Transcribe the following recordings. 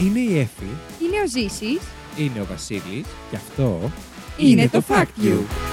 Είναι η Εφη. Είναι ο Ζήσης. Είναι ο Βασίλης. Και αυτό Είναι το Fact You.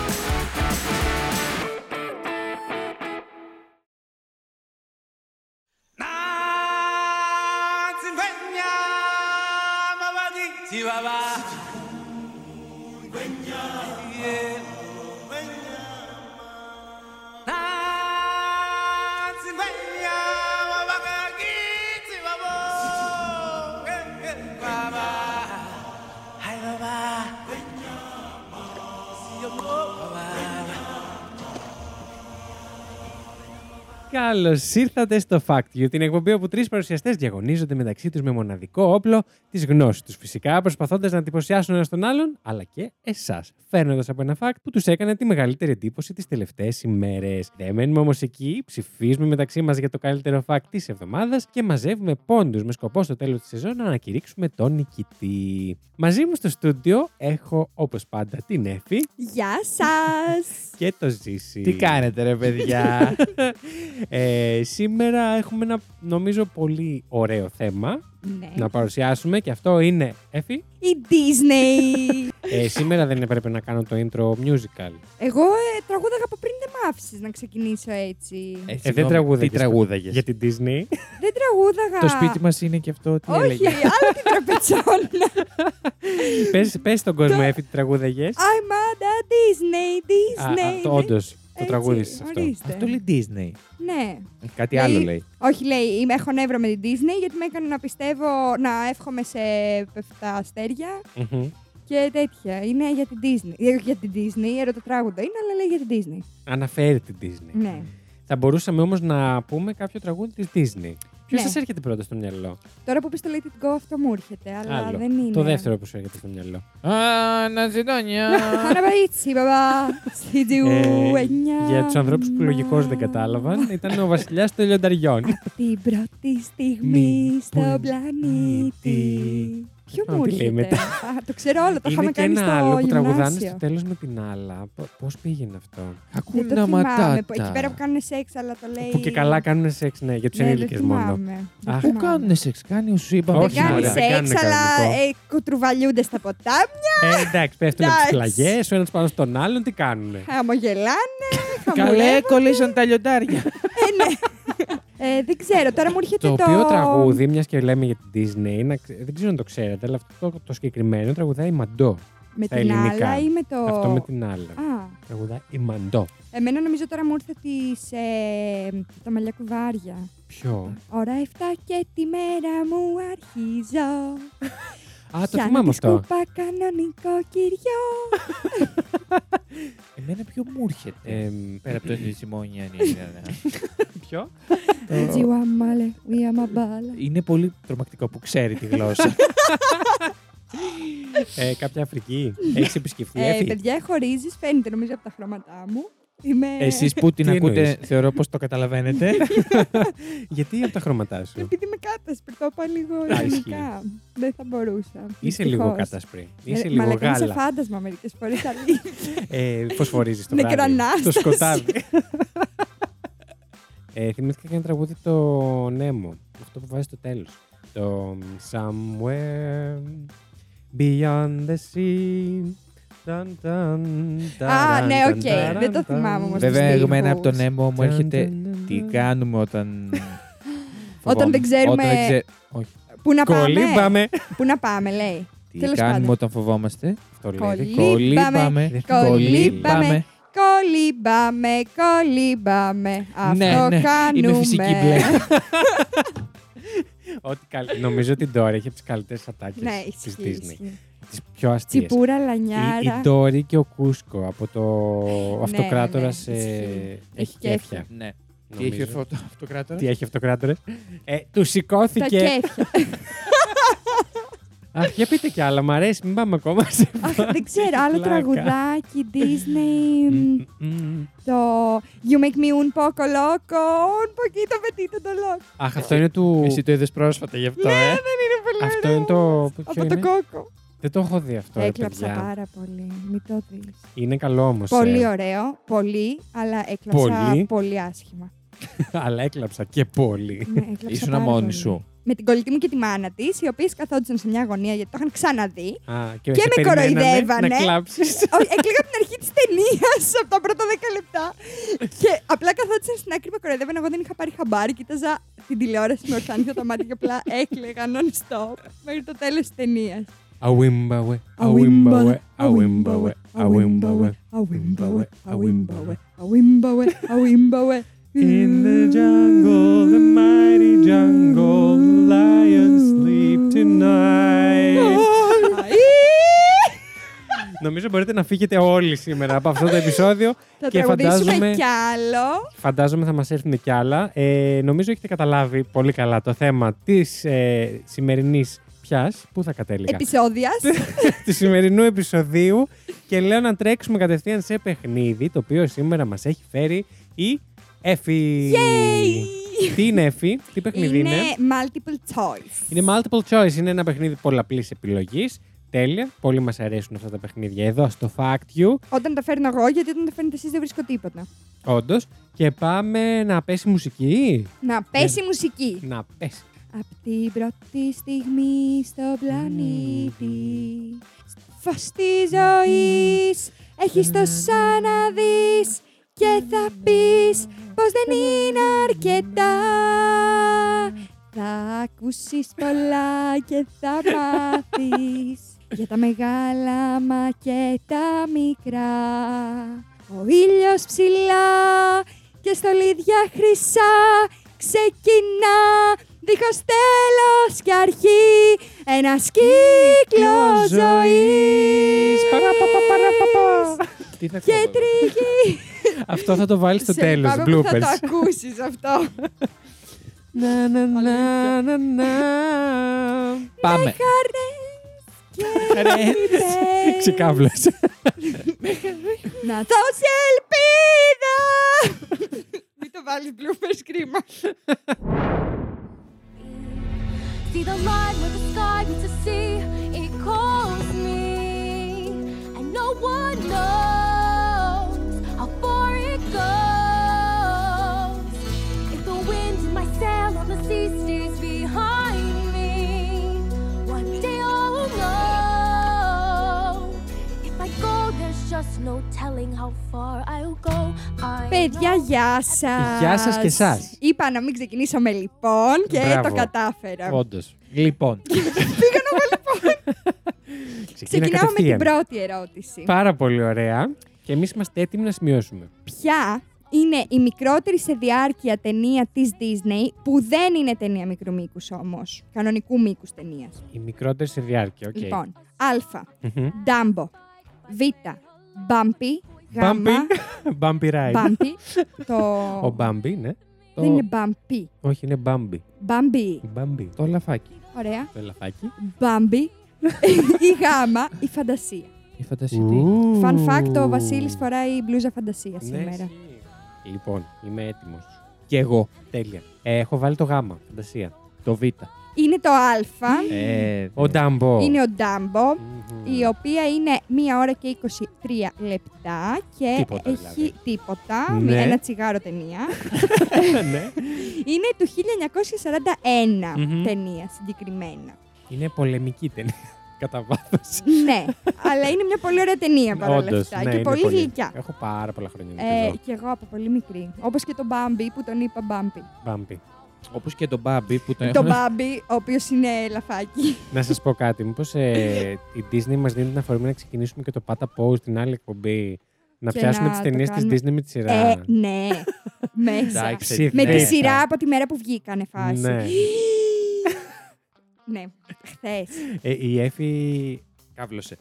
Καλώ ήρθατε στο Fact You, την εκπομπή όπου τρεις παρουσιαστές διαγωνίζονται μεταξύ τους με μοναδικό όπλο τη γνώση τους. Φυσικά προσπαθώντας να εντυπωσιάσουν ένα τον άλλον, αλλά και εσάς. Φέρνοντας από ένα fact που τους έκανε τη μεγαλύτερη εντύπωση τις τελευταίες ημέρες. Δεν μένουμε όμως εκεί, ψηφίζουμε μεταξύ μας για το καλύτερο fact της εβδομάδας και μαζεύουμε πόντους με σκοπό στο τέλος της σεζόν να ανακηρύξουμε τον νικητή. Μαζί μου στο στούντιο έχω όπως πάντα την Εφη Γεια σας. και το Ζήση. Τι κάνετε ρε παιδιά; Ε, σήμερα έχουμε ένα νομίζω πολύ ωραίο θέμα ναι. να παρουσιάσουμε και αυτό είναι Εφη. Η Disney. Ε, σήμερα δεν έπρεπε να κάνω το intro musical. Εγώ ε, τραγούδαγα από πριν δεν μ' άφησες να ξεκινήσω έτσι. Ε, Ε, δεν συγγνώμη, τραγούδαγες. Τι τραγούδαγες; Για την Disney. δεν τραγούδαγα. Το σπίτι μας είναι και αυτό. Τι Όχι, έλεγες; άλλο την τραπετσόνα. πες, πες στον κόσμο Το- Εφη τι τραγούδαγες. I'm at a Disney, Α, Disney. α, το, όντως, το Έτσι, τραγούδισες αυτό. ορίστε. Αυτό λέει Disney. Ναι. Κάτι Λέει- άλλο λέει. Όχι, λέει, είμαι, έχω νεύρο με την Disney γιατί με έκανε να πιστεύω να εύχομαι σε πεφτά αστέρια Μμμ. και τέτοια. Είναι για την Disney. Ε, όχι για την Disney, ερωτοτράγουδο είναι, αλλά λέει για την Disney. Αναφέρει την Disney. Ναι. Θα μπορούσαμε όμως να πούμε κάποιο τραγούδι της Disney. Ποιος Ναι. σας έρχεται πρώτα στο μυαλό; Τώρα που πεις το Let It Go αυτό μου έρχεται, αλλά Άλλο. δεν είναι. Το δεύτερο που σου έρχεται στο μυαλό. Αναζητώνια. Αναβαΐτσι, μπαμπά, στη τζιουενιά. Ε, για τους ανθρώπους που λογικώς δεν κατάλαβαν, ήταν ο βασιλιάς των λιονταριών. Την πρώτη στιγμή Μη στον που- πλανήτη. Ποιο Α, μου τι λέει έρχεται. μετά. Α, το ξέρω όλο, το Είναι είχαμε και κάνει ένα άλλο στο που τραγουδάνε γυμνάσιο. στο τέλος με την άλλα. Πώς πήγαινε αυτό; Δεν Ακούνε το θυμάμαι. ματάτα. Εκεί πέρα που κάνουν σεξ, αλλά το λέει. Που και καλά κάνουν σεξ, ναι, για τους Ναι, δεν ενήλικες μόνο. θυμάμαι. Δεν Αχ. Πού θυμάμαι. κάνουνε σεξ, κάνει ο σου είπαμε. Δεν Όχι, κάνουν μωρέ, δεν κάνουν σεξ, αλλά κανονικό. ε, κουτρουβαλιούνται στα ποτάμια, Ε, εντάξει, πέφτουν από τις Εντάξει. πλαγιέ, ο ένα πάνω στον άλλον, τι κάνουνε; χαμογελάνε, Καλέ, χαμογελάνε. κολλήσαν τα λιοντάρια. Ε, δεν ξέρω, τώρα μου έρχεται Το το. οποίο τραγούδι, μιας και λέμε για την Disney, να ξε- δεν ξέρω αν το ξέρετε, αλλά αυτό το, το συγκεκριμένο τραγουδάει η Μαντό. Με στα την ελληνικά. άλλα ή με το. Αυτό με την άλλα. Α, Τραγουδάει η Μαντό. εμένα νομίζω τώρα μου ήρθε της. Ε, τα μαλλιά κουβάρια. Ποιο; Ώρα 7 και τη μέρα μου αρχίζω. Α, το Πιάνω θυμάμαι τη αυτό. σκούπα κανονικό κυριό. Εμένα ποιο μου έρχεται. Εμ, Πέρα από το Σιμόνια είναι. Ποιο; Τζιουαμάλε, ουιαμαμπάλα. Είναι πολύ τρομακτικό που ξέρει τη γλώσσα. ε, κάποια Αφρική. Έχεις επισκεφθεί, Ε, Εφη; παιδιά, χωρίζεις, φαίνεται νομίζω από τα χρώματά μου. Είμαι. Εσείς που την Τι ακούτε, εννοείς; θεωρώ πως το καταλαβαίνετε. Γιατί από τα χρώματά σου; Επειδή είμαι κάτασπρη, το είπα λίγο Α, ισχύει. ειρωνικά. Δεν θα μπορούσα. Είσαι Δυστυχώς. λίγο κατασπρί. Είσαι Ε, λίγο μαλάκα, είμαι σε γάλα. φάντασμα μερικές φορές. αλήθεια. Ε, φωσφορίζεις το βράδυ. Νεκρανάσταση. Στο σκοτάδι. ε, θυμήθηκα και ένα τραγούδι το Νέμο. Αυτό που βάζει στο τέλος. Το Somewhere Beyond the Sea. Dun, dun, Α, dun, ναι, dun, οκ. dun, Δεν το dun, θυμάμαι όμως. dun, Βέβαια, στίχους. εμένα από τον Νέμο μου dun, έρχεται dun, dun, τι dun. κάνουμε όταν. Όταν δεν ξέρουμε- Όταν δεν ξέ- Όχι. Πού να πάμε. Κολύμπαμε. Πού να πάμε, λέει. Τι Τέλος κάνουμε πάντων. όταν φοβόμαστε. Αυτό λέει. Κολύμπαμε. Κολύμπαμε. Δεν- Κολύμπαμε. Κολύμπαμε, κολύμπαμε. Ναι, Αυτό ναι, κάνουμε. είναι φυσική μπλε. Ό,τι καλ- Νομίζω ότι η Ντόρι έχει από τις καλύτερες ατάκες Ναι, της ισχύει. Disney. ισχύει. Τις πιο αστείες. Τσιπούρα, Η, η λανιάρα. Ντόρι και ο Κούσκο από το αυτοκράτορας ναι, σε. ισχύει. Έχει Έχει κέφια. Ναι. Τι νομίζω. έχει αυτό το αυτοκράτορας; Τι έχει αυτοκράτορας; Ε, του Τα σηκώθηκε. κέφια. Αχ, για πείτε κι άλλα, μ' αρέσει, μην πάμε ακόμα σε Αχ, δεν ξέρω, άλλο Πλάκα. τραγουδάκι, Disney. μ, Μμμ. Το You make me un poco loco, un poquito petito το loco. Αχ, αυτό είναι του. Εσύ το είδες πρόσφατα γι' αυτό, Ναι, ε; δεν είναι πολύ Αυτό ωραίο. είναι το. ποιο Από το είναι; κόκο. Δεν το έχω δει αυτό, ρε Έκλαψα παιδιά. πάρα πολύ. Μην το δεις. Είναι καλό όμως. Πολύ ωραίο, πολύ, αλλά έκλαψα Πολύ. πολύ, άσχημα. Αλλά έκλαψα και πολύ. Ναι, έκλαψα Ήσουν πάρα μόνη πολύ. σου. Με την κολλητή μου και τη μάνα της, οι οποίες καθόντουσαν σε μια γωνία γιατί το είχαν ξαναδεί. Α, Και σε με περιμένανε κοροϊδεύανε. Να κλάψεις. Όχι, Έκλαιγα από την αρχή της ταινίας από τα πρώτα 10 λεπτά. και απλά καθόντουσαν στην άκρη με κοροϊδεύανε. Εγώ δεν είχα πάρει χαμπάρι, κοίταζα την τηλεόραση με ορθάνθια τα μάτια και απλά έκλαιγα non-stop μέχρι το τέλος της ταινίας. Awimbawe, awimbawe, awimbawe, awimbawe. awimbawe, awimbawe, awimbawe, awimbawe. In the jungle, the mighty jungle, Νομίζω μπορείτε να φύγετε όλοι σήμερα από αυτό το επεισόδιο Θα και τραγουδήσουμε φαντάζομαι, κι άλλο. φαντάζομαι θα μας έρθουν κι άλλα. Ε, νομίζω έχετε καταλάβει πολύ καλά το θέμα της ε, σημερινής πιάς. Πού θα κατέληγα. Επισόδια. του σημερινού επεισοδίου και λέω να τρέξουμε κατευθείαν σε παιχνίδι το οποίο σήμερα μας έχει φέρει η Εφη. Τι είναι Εφη, τι παιχνίδι είναι. Είναι; multiple choice. Είναι multiple choice, είναι ένα παιχνίδι πολλαπλής επιλογής. Τέλεια, πολύ μας αρέσουν αυτά τα παιχνίδια εδώ στο Fact You, Όταν τα φέρνω εγώ, γιατί όταν τα φέρνετε εσείς δεν βρίσκω τίποτα. όντως. Και πάμε να πέσει μουσική. Να πέσει η μουσική. Να πέσει. Απ' την πρώτη στιγμή στο πλανήτη Φως της ζωής Έχεις τόσα να δεις Και θα πεις πως δεν είναι αρκετά Θα ακούσεις πολλά και θα μάθεις Για τα μεγάλα μα και τα μικρά Ο ήλιος ψηλά και στολίδια χρυσά ξεκινά δίχως τέλος και αρχή ένας κύκλος ζωής Παραπαπα, παραπαπα. Τι θα και κόβω. τριγύρι. Αυτό θα το βάλεις στο Σε τέλος, λυπάμαι που Θα bloopers. το ακούσεις αυτό. Να, να, να, να, να. Πάμε. Χαρές και λύπες. Ξεκάβλωσε. Να δώσει ελπίδα. Μην το βάλεις bloopers κρίμα. See the line where the sky meets the sea, it calls me, Παιδιά, know γεια σας. Γεια σας και εσάς. Είπα να μην ξεκινήσω με λοιπόν και Μπράβο. το κατάφερα. Όντως. Λοιπόν, Ξεκίνα Ξεκινάω με την κατευθείαν. πρώτη ερώτηση. Πάρα πολύ ωραία. Και εμείς είμαστε έτοιμοι να σημειώσουμε. Ποια είναι η μικρότερη σε διάρκεια ταινία της Disney που δεν είναι ταινία μικρού μήκους όμως. Κανονικού μήκους ταινίας; Η μικρότερη σε διάρκεια, οκ. Λοιπόν, Α. Μμμ. Ντάμπο. Β. Μπάμπι. Γ. Bumpy. Bumpy ride. Μπάμπι. Το... Ο Μπάμπι, ναι. Το- Δεν είναι μπάμπι. Όχι, είναι Μπάμπι. Μπάμπι. Μπάμπι. το λαφάκι. Ωραία. Το ελαφάκι. Μπάμπι. η γάμα. Η φαντασία. Η φαντασία τι. Ου. Fun fact, ο Βασίλης φοράει μπλούζα φαντασίας Ναι, σήμερα. ισχύει. Λοιπόν, είμαι έτοιμος. Και εγώ. Τέλεια. Ε, έχω βάλει το γάμα, φαντασία. Το Β. Είναι το Α. Ε, Ο Ντάμπο. Είναι ο Ντάμπο. Μμμ. η οποία είναι 1 ώρα και 23 λεπτά και Τίποτα, έχει δηλαδή. τίποτα, Ναι. με ένα τσιγάρο ταινία. ναι. είναι του 1941 Μμμ. ταινία συγκεκριμένα. Είναι πολεμική ταινία. Κατά βάθος. ναι, αλλά είναι μια πολύ ωραία ταινία παρόλα Όντως, αυτά ναι, και είναι πολύ, γλυκιά. Έχω πάρα πολλά χρόνια να Ε, τη δω. και εγώ από πολύ μικρή. Όπως και τον Μπάμπι που τον είπα Μπάμπι. Μπάμπι. Όπως και τον Μπάμπι που τον τον Μπάμπι, ο οποίος είναι λαφάκι. Να σας πω κάτι. Μήπως ε, η Disney μας δίνει την αφορμή να ξεκινήσουμε και το Πάτα Pose την άλλη εκπομπή. Να Και πιάσουμε να τις το ταινίες της κάνουμε. Disney με τη σειρά; ε, ναι, μέσα. Εντάξει, με ναι. τη σειρά από τη μέρα που βγήκανε φάση. Ναι. ναι, χθες. Ε, η Εφη. Κάβλωσε.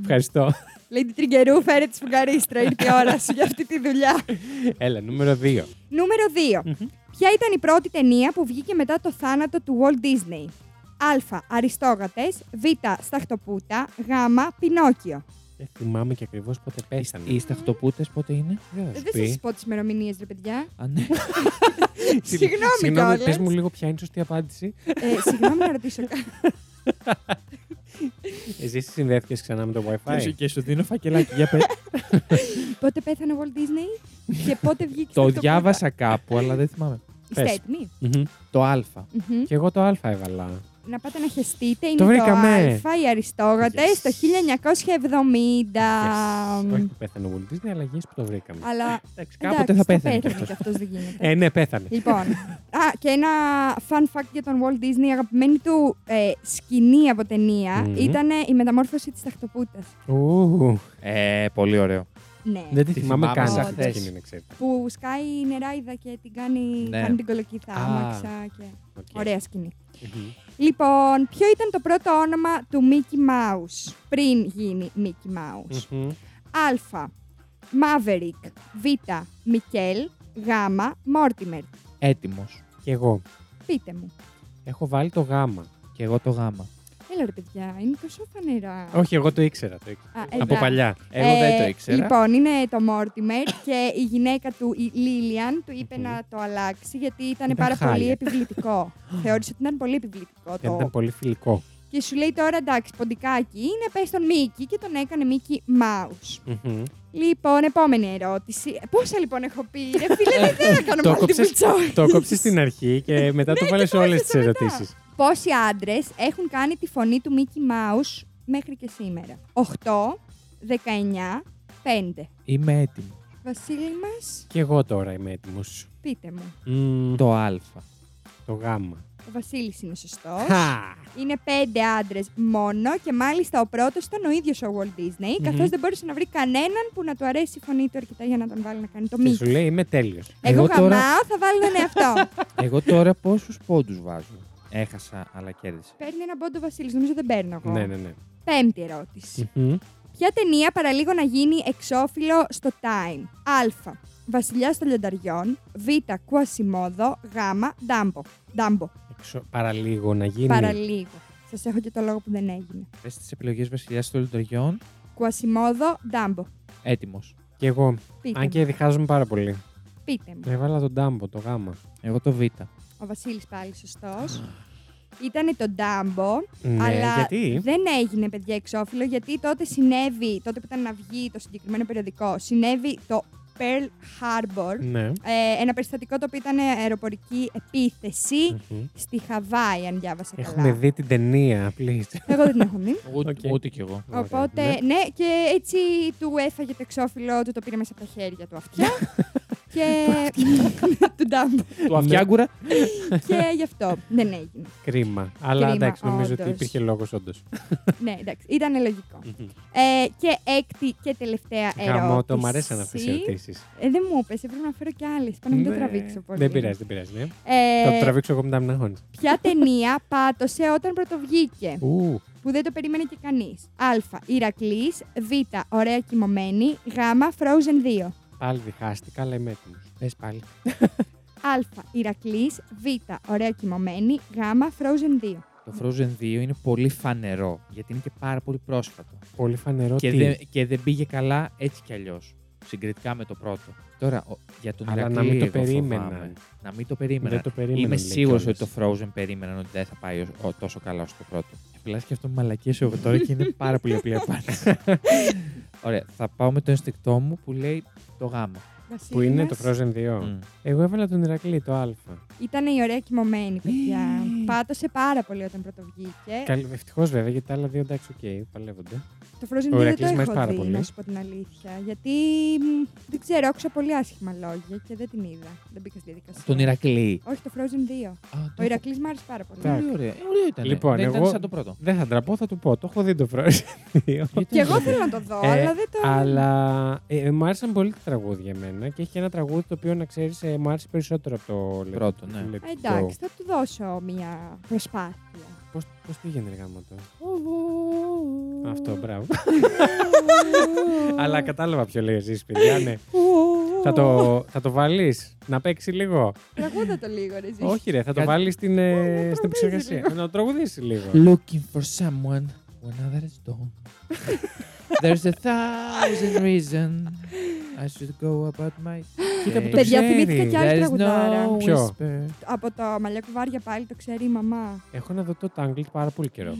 Ευχαριστώ. Lady Τριγκερού, φέρε τη σφουγγαρίστρα. Ήρθε η ώρα σου για αυτή τη δουλειά. Έλα, νούμερο 2. Νούμερο 2. Ποια ήταν η πρώτη ταινία που βγήκε μετά το θάνατο του Walt Disney; Α. Αριστόγατες. Β. Σταχτοπούτα. Γ. Πινόκιο. Δεν θυμάμαι και ακριβώς πότε πέσανε. Οι σταχτοπούτες πότε είναι; Δεν θα Ε, σου Δεν θα πει. σα πω τις ημερομηνίες, ρε παιδιά. Α, ναι. Συγγνώμη Συγγνώμη, κιόλας. πες μου λίγο ποια είναι η σωστή απάντηση. Ε, συγγνώμη να ρωτήσω κάτι. Εσύ συνδέθηκες ξανά με το Και WiFi. σου- Και σου δίνω φακελάκι. Για πες. Πότε πέθανε ο Walt Disney και πότε βγήκε Το Σταχτοπούτα; διάβασα κάπου, αλλά δεν θυμάμαι. Είστε Πες. έτοιμοι. Μμμ. Το Α. Μμμ. Και εγώ το Α έβαλα. Να πάτε να χεστείτε. Είναι Το το, βρήκαμε. Α, οι Αριστόγατες, Yes. το 1970. Yes. Όχι που πέθανε ο Walt Disney, αλλά γης που το βρήκαμε. Αλλά Εντάξει, κάποτε εντάξει, θα το πέθανε κι πέθανε αυτό. κι αυτός δεν γίνεται. Ε, ναι, πέθανε. Λοιπόν, α, και ένα fun fact για τον Walt Disney, η αγαπημένη του ε, σκηνή από ταινία Μμμ. ήταν η μεταμόρφωση της ταχτοπούτας. Ου, Ε, πολύ ωραίο. Ναι. Δεν τη Τη θυμάμαι θυμάμαι καν σαν αυτή τη χθες. σκηνή, να ξέρετε. Που σκάει η νεράιδα και την κάνει, Ναι. κάνει την κολοκύθα Α. άμαξα και... Οκ. Ωραία σκηνή. Μμμ. Λοιπόν, ποιο ήταν το πρώτο όνομα του Mickey Mouse πριν γίνει Mickey Mouse; Μμμ. Α. Maverick. Β. Μικέλ. Γ. Mortimer. Έτοιμος. Και εγώ. Πείτε μου. Έχω βάλει το γάμα. Και εγώ το Γ. Έλα ρε παιδιά, είναι τόσο φανερά. Όχι, εγώ το ήξερα. Το ήξερα. Α, Από εντάξει. παλιά. Εγώ δεν το Ε, ήξερα. Λοιπόν, είναι το Mortimer και η γυναίκα του, η Λίλιαν, του είπε Μμμ. να το αλλάξει γιατί ήταν, Ήταν πάρα πολύ χάλια. επιβλητικό. Θεώρησε ότι ήταν πολύ επιβλητικό Γιατί το. ήταν πολύ φιλικό. Και σου λέει τώρα εντάξει, ποντικάκι είναι, πες τον Μίκη και τον έκανε Μίκη Mouse. Μμμ. Λοιπόν, επόμενη ερώτηση. Πόσα λοιπόν έχω πει, ρε φίλε, δεν θέλω να κάνω Το multiple κόψες- choice. Το κόψει στην αρχή και μετά το βάλες όλες τις στο μετά. ερωτήσεις. Πόσοι άντρες έχουν κάνει τη φωνή του Μίκη Mouse μέχρι και σήμερα. 8, 19, 5. Είμαι έτοιμος. Βασίλη μας, Και εγώ τώρα είμαι έτοιμος. πείτε μου. Το Α. Το γάμα. Ο Βασίλης είναι σωστός. Χα! Είναι πέντε άντρες μόνο και μάλιστα ο πρώτος ήταν ο ίδιος ο Walt Disney, Μμμ. καθώς δεν μπορούσε να βρει κανέναν που να του αρέσει η φωνή του αρκετά για να τον βάλει να κάνει το Και Μίκη. σου λέει είμαι τέλειος. Εγώ, Εγώ τώρα- γαμάω, θα βάλω τον εαυτό. Εγώ τώρα πόσους πόντους βάζω; Έχασα, αλλά κέρδισα. Παίρνει ένα πόντο Βασίλης, νομίζω δεν παίρνω εγώ. Ναι, ναι, ναι. Πέμπτη ερώτηση. Μμμ. Ποια ταινία παραλίγο να γίνει εξώφυλλο στο Time; Α. Βασιλιά των Λιονταριών. Β. Κουασιμόδο. Γ. Ντάμπο. Ντάμπο. Εξω- Παραλίγο να γίνει. Παραλίγο. Σας έχω και το λόγο που δεν έγινε. Πες τις επιλογές Βασιλιάς των Λιτωριών. Κουασιμόδο. Ντάμπο. Έτοιμος. Και εγώ. Πείτε, Αν μου. και διχάζομαι πάρα πολύ. Πείτε μου. Έβαλα τον τάμπο, το γάμα. Εγώ το Β. Ο Βασίλης πάλι σωστός. Ήτανε το Ντάμπο, Ναι, αλλά γιατί; δεν έγινε παιδιά εξώφυλλο γιατί τότε συνέβη, τότε που ήταν να βγει το συγκεκριμένο περιοδικό, συνέβη το Pearl Harbor, Ναι. ε, ένα περιστατικό το οποίο ήταν αεροπορική επίθεση Μμμ. στη Χαβάη, αν διάβασα Έχουμε καλά. δει την ταινία, please. Εγώ δεν την έχω δει. Ούτε, Οκ. ούτε κι εγώ. Ωραία, Οπότε, ναι. ναι, και έτσι του έφαγε το εξώφυλλο, του το πήρε μέσα από τα χέρια του αυτιά. και. του Ντάμπο. Του Αυτιάγκουρα. και γι' αυτό δεν έγινε. Κρίμα. Αλλά Κρίμα, εντάξει, νομίζω ότι όντως. υπήρχε λόγος όντως. ναι, εντάξει, ήταν λογικό. Ε, και έκτη και τελευταία ερώτηση. Γαμό, το μ' αρέσαν αυτές οι ερωτήσεις. Ε, δεν μου είπες, έπρεπε να φέρω κι άλλες. Πάνω να μην το τραβήξω πολύ. Ναι. Δεν πειράζει, δεν πειράζει. Ναι. Ε, Θα το τραβήξω εγώ μετά με Ποια ταινία πάτωσε όταν πρωτοβγήκε, Ου, που δεν το περίμενε και κανείς. Α. Ηρακλής. Β. Ωραία κοιμωμένη. Γ. Frozen 2. Πάλι διχάστηκα, αλλά είμαι έτοιμος. Πες πάλι. Α. Ηρακλής. Β. Ωραία κοιμωμένη. Γ. Frozen 2. Το Frozen 2 είναι πολύ φανερό, γιατί είναι και πάρα πολύ πρόσφατο. Πολύ φανερό Και, τι; δεν- και δεν πήγε καλά έτσι κι αλλιώς. Συγκριτικά με το πρώτο. Τώρα, ο- για τον Ηρακλή να μην το εγώ περίμενα. φοβάμαι. Να μην το περίμενα. Δεν το περίμενα. Είμαι λέει σίγουρος κιόλας. ότι το Frozen περίμεναν ότι δεν θα πάει ως- ο- τόσο καλά όσο το πρώτο. Απλά σκέφτομαι μαλακίες εγώ τώρα και είναι πάρα πολύ απλή απάντηση. Ωραία, θα πάω με το ένστικτό μου που λέει το γάμα. Που είναι το Βασίλης. Frozen 2. Μμ. Εγώ έβαλα τον Ηρακλή, το Α. Ήταν η ωραία κοιμωμένη, παιδιά. Πάτωσε πάρα πολύ όταν πρωτοβγήκε. Ευτυχώς βέβαια, γιατί τα άλλα δύο εντάξει, οκ, παλεύονται. Το Frozen 2 Ο δεν Ηρακλής το μου αρέσει έχω πάρα δει, πολύ. να σου πω την αλήθεια. Γιατί μ, δεν ξέρω, άκουσα πολύ άσχημα λόγια και δεν την είδα. Δεν μπήκα στη διαδικασία. Τον Ηρακλή. Όχι, το Frozen 2. Α, Ο Ηρακλής μου άρεσε πάρα πολύ. Εντάξει. Πολύ ωραία. Ε, Ωραίο ήταν. Λοιπόν, δεν ήταν εγώ- σαν το πρώτο. Δεν θα ντραπώ, θα του πω. Το έχω δει το Frozen 2. Και εγώ θέλω να το δω, Ε, αλλά δεν το. Αλλά ε, μου άρεσαν πολύ τα τραγούδια εμένα και έχει και ένα τραγούδι το οποίο να ξέρεις μου άρεσε περισσότερο από το λε- Πρώτο, ναι. Let Ε, It Εντάξει, Go. θα του δώσω μια προσπάθεια. Πώς, πώς πήγαινε γάμο το. Αυτό, μπράβο. Αλλά κατάλαβα ποιο λέει εσείς, παιδιά, ναι. θα, το, θα το βάλεις, να παίξει λίγο; Τραγούδα το λίγο, ρε Ζήση. Όχι ρε, θα το Κάτι- βάλεις στην, ε, τραγουδήσει στην επεξεργασία. λίγο. Να το τραγουδήσεις λίγο. Looking for someone when others don't. There's a thousand reasons I should go about my. Κοίτα που το Παιδιά, ξέρεις. θυμήθηκα κι άλλη There's τραγουδάρα. no Ποιο; whisper. Από το μαλλιά κουβάρια πάλι το ξέρει η μαμά. Έχω να δω το Tangled πάρα πολύ καιρό.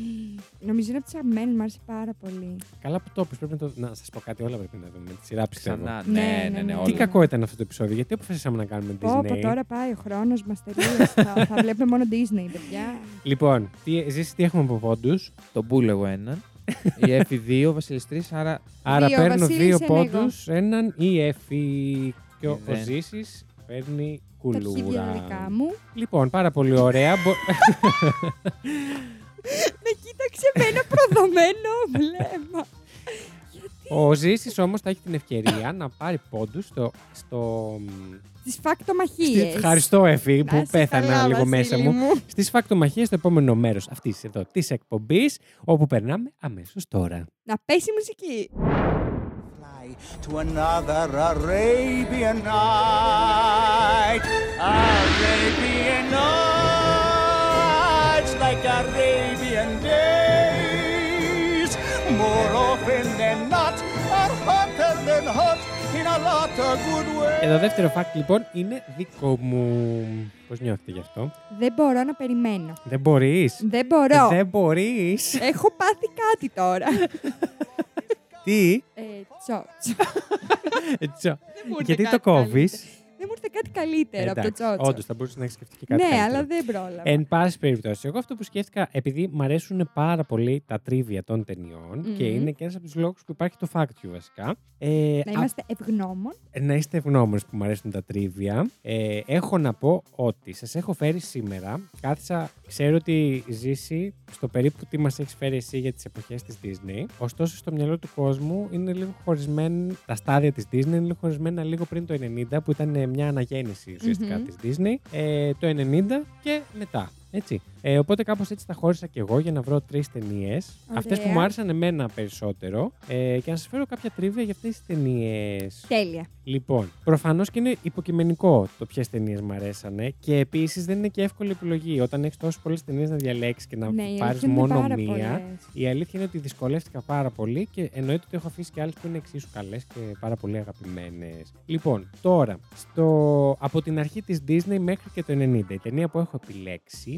Νομίζω είναι από τις αγαπημένες, μου άρεσε πάρα πολύ. Καλά που το πεις, πρέπει να το. Να σας πω κάτι, όλα πρέπει να δούμε. Τη σειρά πιστεύω. Ξανά, Ναι, ναι, ναι, ναι, ναι. ναι. Τι όλα. κακό ήταν αυτό το επεισόδιο, γιατί αποφασίσαμε να κάνουμε Πω, πω, Disney. τώρα πάει ο χρόνος μας τελείωσε. θα, θα βλέπουμε μόνο Disney, παιδιά. Λοιπόν, τι, ζήσει τι έχουμε από πόντους; Τον Μπούλ εγώ έναν. Η Εφη 2, ο Βασίλη 3, άρα Άρα Δύο, παίρνω Βασίλης, δύο ένα πόντους, έναν ή Εφη. Και ο, ο Μηδέν. Ζήσης παίρνει Τα αρχίδια κουλούρα. δικά μου. Λοιπόν, πάρα πολύ ωραία. Μπο- Με κοίταξε με ένα προδομένο βλέμμα. Ο Ζήσης όμως θα έχει την ευκαιρία να πάρει πόντους στο... στο... Τι Στη... φακτομαχίε. Ευχαριστώ, Εφη, που πέθανα λίγο μέσα μου. μου. Στις φακτομαχίες στο επόμενο μέρος αυτής εδώ της εκπομπής, όπου περνάμε αμέσως τώρα. Να πέσει η μουσική. fly to another Arabian night. Arabian nights like Arabian days. More in a lot of good ways. Και το δεύτερο fact λοιπόν είναι δικό μου. Πώς νιώθετε γι' αυτό; Δεν μπορώ να περιμένω. Δεν μπορείς; Δεν μπορώ. Δεν μπορείς; Έχω πάθει κάτι τώρα. Τι; ε, τσο, τσο. Έτσι. μου ήρθε Γιατί το κάτι κόβεις; Δεν μου ήρθε κάτι καλύτερο από το τσότσο. Όντως, θα μπορούσες να έχεις σκεφτεί και κάτι ναι, καλύτερο. αλλά δεν πρόλαβα. Εν πάση περιπτώσει, εγώ αυτό που σκέφτηκα, επειδή μου αρέσουν πάρα πολύ τα τρίβια των ταινιών και Μμμ. είναι και ένας από τους λόγους που υπάρχει το fact you βασικά. Ε, να α- είμαστε ευγνώμων. να είστε ευγνώμονες που μου αρέσουν τα τρίβια. Ε, έχω να πω ότι σας έχω φέρει σήμερα. Κάθισα, ξέρω ότι ζήσει στο περίπου τι μας έχεις φέρει εσύ για τις εποχές της Disney. Ωστόσο, στο μυαλό του κόσμου είναι λίγο χωρισμένο, τα στάδια της Disney είναι λίγο χωρισμένα λίγο πριν το 90, που ήταν ε, μια αναγέννηση ουσιαστικά Μμμ. της Disney. Ε, το 90 και μετά. Έτσι. Ε, οπότε κάπως έτσι τα χώρισα και εγώ για να βρω τρεις ταινίες. Αυτές που Ωραία. μου άρεσαν εμένα περισσότερο. Ε, και να σας φέρω κάποια τρίβια για αυτές τις ταινίες. Τέλεια. Λοιπόν, προφανώς και είναι υποκειμενικό το ποιες ταινίες μου αρέσανε και επίσης δεν είναι και εύκολη επιλογή. Όταν έχεις τόσες πολλές ταινίες να διαλέξεις και να ναι, η πάρεις αλήθεια είναι μόνο πάρα μία. πολλές. Η αλήθεια είναι ότι δυσκολεύτηκα πάρα πολύ και εννοείται ότι έχω αφήσει και άλλες που είναι εξίσου καλές και πάρα πολύ αγαπημένες. Λοιπόν, τώρα, στο... από την αρχή της Disney μέχρι και το 90, η ταινία που έχω επιλέξει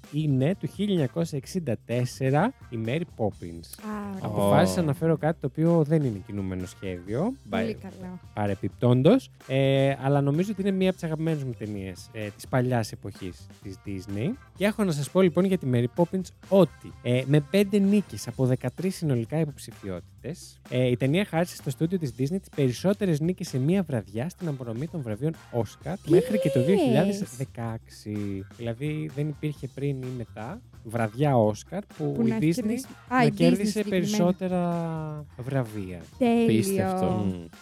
είναι του 1964 η Mary Poppins. Α, ωραία. Αποφάσισα να φέρω κάτι το οποίο δεν είναι κινούμενο σχέδιο. Πολύ καλό. Παρεπιπτόντω, ε, αλλά νομίζω ότι είναι μία από τις αγαπημένες μου ταινίες ε, της παλιάς εποχής της Disney. Και έχω να σας πω λοιπόν για τη Mary Poppins ότι ε, με 5 νίκες από 13 συνολικά υποψηφιότητες, ε, η ταινία χάρισε στο στούντιο της Disney τις περισσότερες νίκες σε μία βραδιά στην απονομή των βραβείων Oscar μέχρι και το λες; 2016. Δηλαδή δεν υπήρχε πριν ή μετά βραδιά Oscar που, Που η να έχει Disney κερδίσει- Α, να η Disney κέρδισε συγκεκριμένα. περισσότερα βραβεία. Τέλειο. Πίστευτο.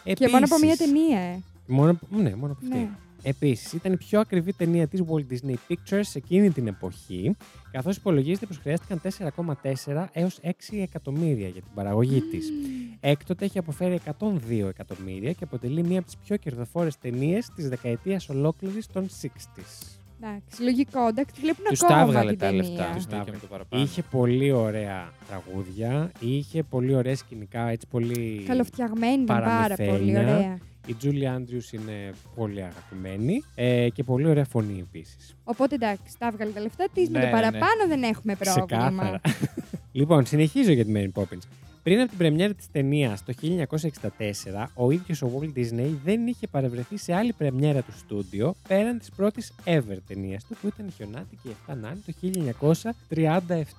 Μμ. Και μόνο από μία Επίσης- ταινία, ε. Μόνο, από- ναι, μόνο από αυτή. Ναι. Επίσης, ήταν η πιο ακριβή ταινία της Walt Disney Pictures σε εκείνη την εποχή, καθώς υπολογίζεται πως χρειάστηκαν 4,4 έως 6 εκατομμύρια για την παραγωγή της. Έκτοτε έχει αποφέρει 102 εκατομμύρια και αποτελεί μία από τις πιο κερδοφόρες ταινίες της δεκαετίας ολόκληρης των 60s. Εντάξει, λογικό. Εντάξει, βλέπουν Τους ακόμα τα έβγαλε την τα ταινία. λεφτά. Τους Τους τα τα έβγαλε. το παραπάνω. Είχε πολύ ωραία τραγούδια, είχε πολύ ωραία σκηνικά, έτσι πολύ. Καλοφτιαγμένη ήταν πάρα πολύ παραμυθένια. ωραία. Η Julie Andrews είναι πολύ αγαπημένη ε, και πολύ ωραία φωνή επίσης. Οπότε εντάξει, τα έβγαλε τα λεφτά της. με Ναι, το ναι, ναι. παραπάνω δεν έχουμε πρόβλημα. Ξεκάθαρα. λοιπόν, συνεχίζω για τη Mary Poppins. Πριν από την πρεμιέρα της ταινίας το 1964, ο ίδιος ο Walt Disney δεν είχε παρευρεθεί σε άλλη πρεμιέρα του στούντιο πέραν της πρώτης ever ταινίας του που ήταν η Χιονάτικη 7 Νάνη το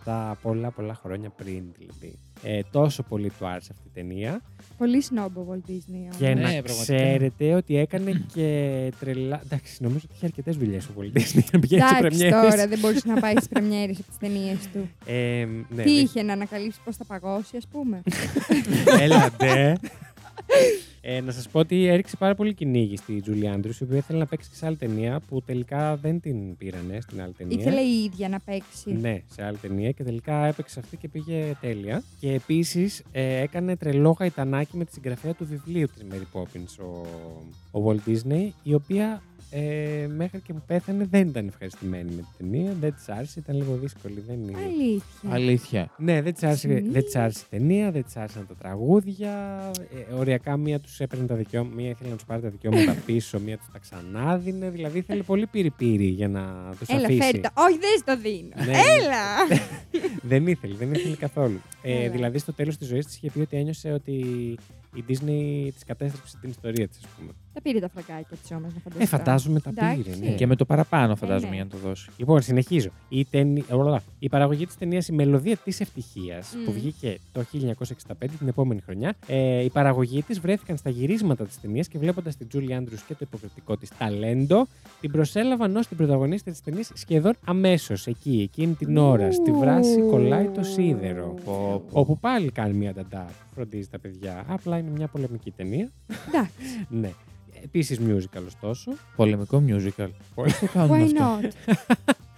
1937, πολλά πολλά χρόνια πριν δηλαδή. Ε, τόσο πολύ του άρεσε αυτή η ταινία. Πολύ σνόμπο Walt Disney. όμως. Και Ναι, να πραγματικά. ξέρετε ότι έκανε και τρελά. Εντάξει, νομίζω ότι είχε αρκετές δουλειές ο Walt Disney για να πηγαίνει σε Εντάξει πρεμιέρες. τώρα, δεν μπορούσε να πάει στις πρεμιέρες από τις ταινίες του. Ε, ναι, Τι ναι. είχε να ανακαλύψει πώς θα παγώσει, ας πούμε. Έλατε. Ε, να σας πω ότι έριξε πάρα πολύ κυνήγι στη Julie Andrews, η οποία ήθελε να παίξει και σε άλλη ταινία που τελικά δεν την πήρανε στην άλλη ταινία. Ήθελε η ίδια να παίξει. Ναι, σε άλλη ταινία και τελικά έπαιξε αυτή και πήγε τέλεια. Και επίσης έκανε τρελό γαϊτανάκι με τη συγγραφέα του βιβλίου της Mary Poppins, ο ο Walt Disney, η οποία ε, μέχρι και που πέθανε δεν ήταν ευχαριστημένη με την ταινία. Δεν της άρεσε, ήταν λίγο δύσκολη. Δεν είναι. Αλήθεια. Αλήθεια. Ναι, δεν της άρεσε, Συνήθως. δεν της άρεσε η ταινία, δεν της άρεσαν τα τραγούδια. Ε, οριακά μία τους έπαιρνε τα δικαιώματα, μία ήθελε να τους πάρει τα δικαιώματα πίσω, μία τους τα ξανάδινε. Δηλαδή ήθελε πολύ πυρι-πυρι για να τους Έλα, αφήσει. φέρει το. Όχι, δεν στο δίνω. Ναι, ναι. Έλα! δεν ήθελε, δεν ήθελε καθόλου. Ε, Έλα. δηλαδή στο τέλος της ζωής της είχε πει ότι ένιωσε ότι η Disney της κατέστρεψε την ιστορία της, ας πούμε. Τα πήρε τα φραγκάκια της όμως, να φανταστώ. Ε, φαντάζομαι τα Εντάξει. πήρε. Ναι. Και με το παραπάνω φαντάζομαι ναι. για να το δώσει. Λοιπόν, συνεχίζω. Η, ταινί... όλα. η παραγωγή της ταινίας Η Μελωδία της Ευτυχίας, Μμ. που βγήκε το 1965, την επόμενη χρονιά, ε, οι παραγωγοί της βρέθηκαν στα γυρίσματα της ταινίας και βλέποντας την Τζούλι Άντρους και το υποκριτικό της ταλέντο, την προσέλαβαν ως την πρωταγωνίστρια της ταινίας σχεδόν αμέσως εκεί, εκείνη την ώρα. Στη βράση κολλάει το σίδερο. Πω, πω. Όπου πάλι κάνει μια νταντά, φροντίζει τα παιδιά. Απλά είναι μια πολεμική ταινία. Εντάξει. ναι. Επίσης musical ωστόσο. Πολεμικό musical. Πολύ- Πώς το κάνουν Why αυτό; not?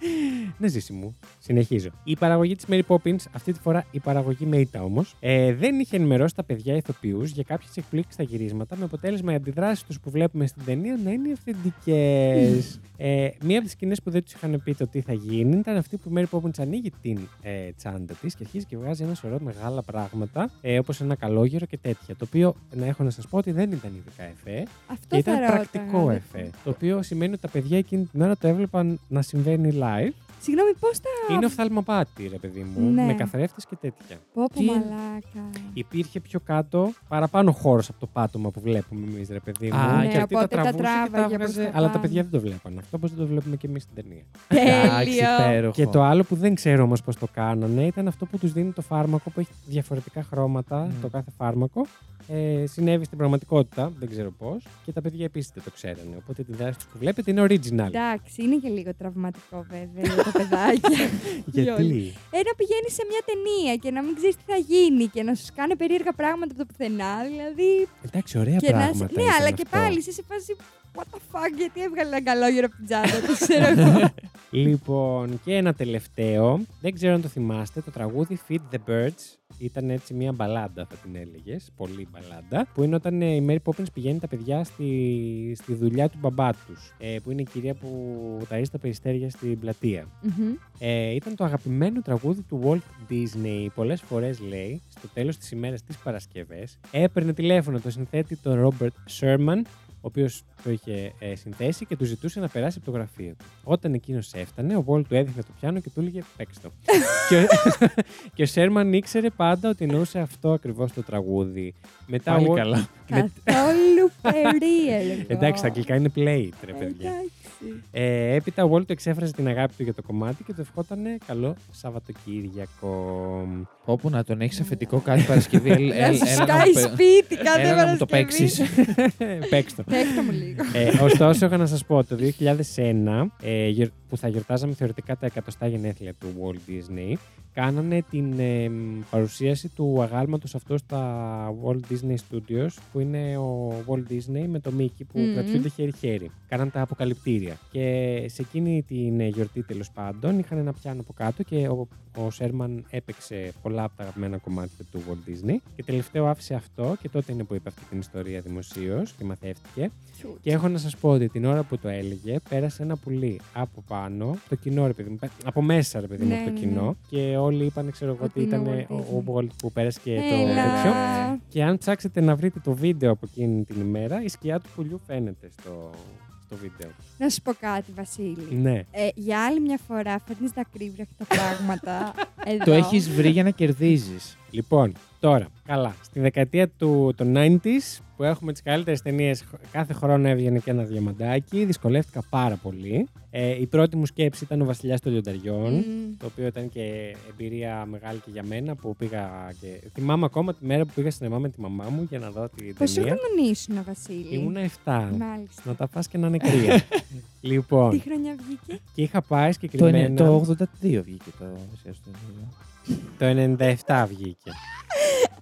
Ναι, ζήση μου. Συνεχίζω. Η παραγωγή της Mary Poppins, αυτή τη φορά η παραγωγή με ήττα όμως, ε, δεν είχε ενημερώσει τα παιδιά ηθοποιούς για κάποιες εκπλήξεις στα γυρίσματα, με αποτέλεσμα οι αντιδράσεις τους που βλέπουμε στην ταινία να είναι αυθεντικές. ε, μία από τις σκηνές που δεν τους είχαν πει το τι θα γίνει ήταν αυτή που η Mary Poppins ανοίγει την ε, τσάντα της και αρχίζει και βγάζει ένα σωρό μεγάλα πράγματα, ε, όπως ένα καλόγερο και τέτοια. Το οποίο να έχω να σας πω ότι δεν ήταν ειδικά εφέ, Αυτό και ήταν θα ρώταγα. πρακτικό εφέ. Το οποίο σημαίνει ότι τα παιδιά εκείνη την ώρα το έβλεπαν να συμβαίνει live. five. Συγγνώμη, πώς τα. Είναι οφθαλμοπάτη, ρε παιδί μου, Ναι. με καθρέφτες και τέτοια. Πω, πω, Τι- μαλάκα. Υπήρχε πιο κάτω παραπάνω χώρος από το πάτωμα που βλέπουμε εμείς, ρε παιδί μου. Α, Ναι, και αυτή τα οπότε τα τραβούσε και τα τράβαγε έβγαζε, προς τα αλλά τα πάνω. παιδιά δεν το βλέπαν. Αυτό όπω δεν το βλέπουμε και εμείς στην ταινία. Εντάξει, Τέλειο. υπέροχο. Και το άλλο που δεν ξέρω όμως πώς το κάνανε ήταν αυτό που τους δίνει το φάρμακο που έχει διαφορετικά χρώματα, Μμ. το κάθε φάρμακο. Ε, συνέβη στην πραγματικότητα, δεν ξέρω πώς. Και τα παιδιά επίσης δεν το ξέρανε. Οπότε τη δράση του που βλέπετε είναι original. Εντάξει, είναι και λίγο τραυματικό βέβαια για τα παιδάκια. Γιατί; Ε, να πηγαίνεις σε μια ταινία και να μην ξέρεις τι θα γίνει και να σου κάνει περίεργα πράγματα από το πουθενά. Δηλαδή. Εντάξει, ωραία και να πράγματα. σε... Ναι, ήταν αλλά και αυτό. πάλι είσαι σε φάση. What the fuck, γιατί έβγαλε ένα καλόγερο από την τσάντα του, ξέρω εγώ. Λοιπόν, και ένα τελευταίο. Δεν ξέρω αν το θυμάστε. Το τραγούδι Feed the Birds ήταν έτσι μια μπαλάντα, θα την έλεγες. Πολύ μπαλάντα. Που είναι όταν ε, η Mary Poppins πηγαίνει τα παιδιά στη, στη δουλειά του μπαμπά τους. Ε, που είναι η κυρία που ταΐζει τα περιστέρια στην πλατεία. Μμμ. Ε, ήταν το αγαπημένο τραγούδι του Walt Disney. Πολλές φορές λέει, στο τέλος της ημέρας της Παρασκευές, έπαιρνε τηλέφωνο το συνθέτη τον Robert Sherman, ο οποίος το είχε ε, συνθέσει και του ζητούσε να περάσει από το γραφείο του. Όταν εκείνος έφτανε, ο Walt του έδειχνε το πιάνο και του έλεγε «Παίξ' το». και, ο, και ο Sherman ήξερε πάντα ότι εννοούσε αυτό ακριβώς το τραγούδι. Μετά Πάλι ο Walt- καλά. Καθόλου περίεργο. Εντάξει, τα αγγλικά είναι play, ρε παιδιά. Εντάξει. Ε, έπειτα ο Walt του εξέφρασε την αγάπη του για το κομμάτι και του ευχότανε καλό Σαββατοκύριακο. Όπου να τον έχεις αφεντικό κάθε Παρασκευή. ελ- Να ελ- σου έλα να σκάει μου πε- σπίτι κάθε Έλα να μου το Παρασκευή. παίξεις. Παίξ' το. Παίχτε μου λίγο. Ε, ωστόσο, έχω να σας πω, το 2001, ε, γιορ- που θα γιορτάζαμε θεωρητικά τα εκατοστά γενέθλια του Walt Disney, κάνανε την ε, μ, παρουσίαση του αγάλματος αυτό στα Walt Disney Studios, που είναι ο Walt Disney με το Mickey που Μμμ. κρατιούνται χέρι-χέρι. Κάναν τα αποκαλυπτήρια. Και σε εκείνη την ε, γιορτή, τέλος πάντων, είχαν ένα πιάνο από κάτω και ο, ο Σέρμαν έπαιξε πολλά από τα αγαπημένα κομμάτια του Walt Disney. Και τελευταίο άφησε αυτό, και τότε είναι που είπε αυτή την ιστορία δημοσίως και μαθεύτηκε. Και έχω να σας πω ότι την ώρα που το έλεγε, πέρασε ένα πουλί από πάνω, το κοινό ρε παιδί μου, από μέσα ρε παιδί μου, Ναι, από το ναι, κοινό. Και όλοι είπαν, ξέρω εγώ, Ότι ότι είναι ήταν ο Walt ο, ο Walt που πέρασε και το Έλα. τέτοιο. Και αν ψάξετε να βρείτε το βίντεο από εκείνη την ημέρα, η σκιά του πουλιού φαίνεται στο, στο βίντεο. Να σου πω κάτι, Βασίλη. Ναι. Ε, για άλλη μια φορά φέρνεις τα κρύβρεχτα πράγματα. εδώ. Το έχεις βρει για να κερδίζεις. Λοιπόν, τώρα, καλά. Στη δεκαετία του των 90s, που έχουμε τις καλύτερες ταινίες, κάθε χρόνο έβγαινε και ένα διαμαντάκι. Δυσκολεύτηκα πάρα πολύ. Ε, η πρώτη μου σκέψη ήταν ο Βασιλιάς των Λιονταριών. Μμ. Το οποίο ήταν και εμπειρία μεγάλη και για μένα που πήγα και. Θυμάμαι ακόμα τη μέρα που πήγα στην με τη μαμά μου για να δω την Πόσο ταινία. χρονών ήσουν, Βασίλη; Ήμουνα 7. Μάλιστα. Να τα φας και να είναι κρύα. λοιπόν, Τι χρονιά βγήκε; και είχα πάει Το, συγκεκριμένα. είναι- το 82 βγήκε το Βασιλιάς του Λιονταριών. το 97 βγήκε.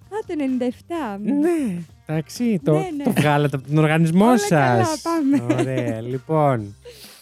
Α, το 97. Ναι, εντάξει, το, Ναι, ναι. το βγάλατε από τον οργανισμό Όλα σας. καλά, πάμε. Ωραία, λοιπόν.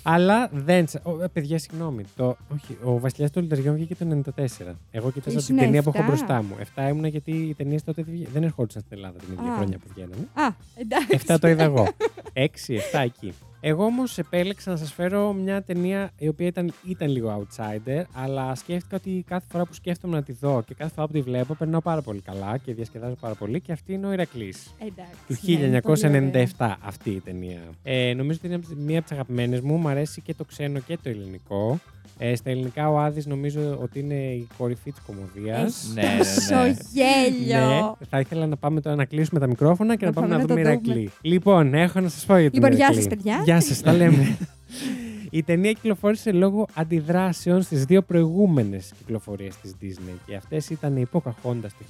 Αλλά δεν. τσα- Ο, ε, παιδιά, συγγνώμη. Το, όχι, ο Βασιλιάς των Λιτεριών βγήκε το 94. Εγώ κοίταζα την Ήσουν ταινία που έχω 7. μπροστά μου. 7 ήμουνα γιατί οι ταινίες τότε δεν βγα- δεν ερχόντουσαν στην Ελλάδα την ίδια Α. χρόνια που βγαίνανε. Α, εντάξει. 7 το είδα εγώ. 6, 7 εκεί. Εγώ όμως επέλεξα να σας φέρω μια ταινία η οποία ήταν, ήταν λίγο outsider, αλλά σκέφτηκα ότι κάθε φορά που σκέφτομαι να τη δω και κάθε φορά που τη βλέπω περνάω πάρα πολύ καλά και διασκεδάζω πάρα πολύ και αυτή είναι ο Ηρακλής. Εντάξει, Του ναι, είναι πολύ ωραία. 1997 αυτή η ταινία. Ε, νομίζω ότι είναι μία από τις αγαπημένες μου. Μ' αρέσει και το ξένο και το ελληνικό. Ε, στα ελληνικά ο Άδης νομίζω ότι είναι η κορυφή της κομμωδίας. Έχεις Ναι, ναι, ναι. τόσο γέλιο. Ναι, θα ήθελα να πάμε τώρα να κλείσουμε τα μικρόφωνα και να, Να πάμε να πάμε δούμε να το Ηρακλή. Λοιπόν, έχω να σας πω για την Λοιπόν, γεια Ηρακλή. σας, παιδιά. Γεια σας, τα λέμε. Η ταινία κυκλοφόρησε λόγω αντιδράσεων στις δύο προηγούμενες κυκλοφορίες της Disney και αυτές ήταν η Pocahontas το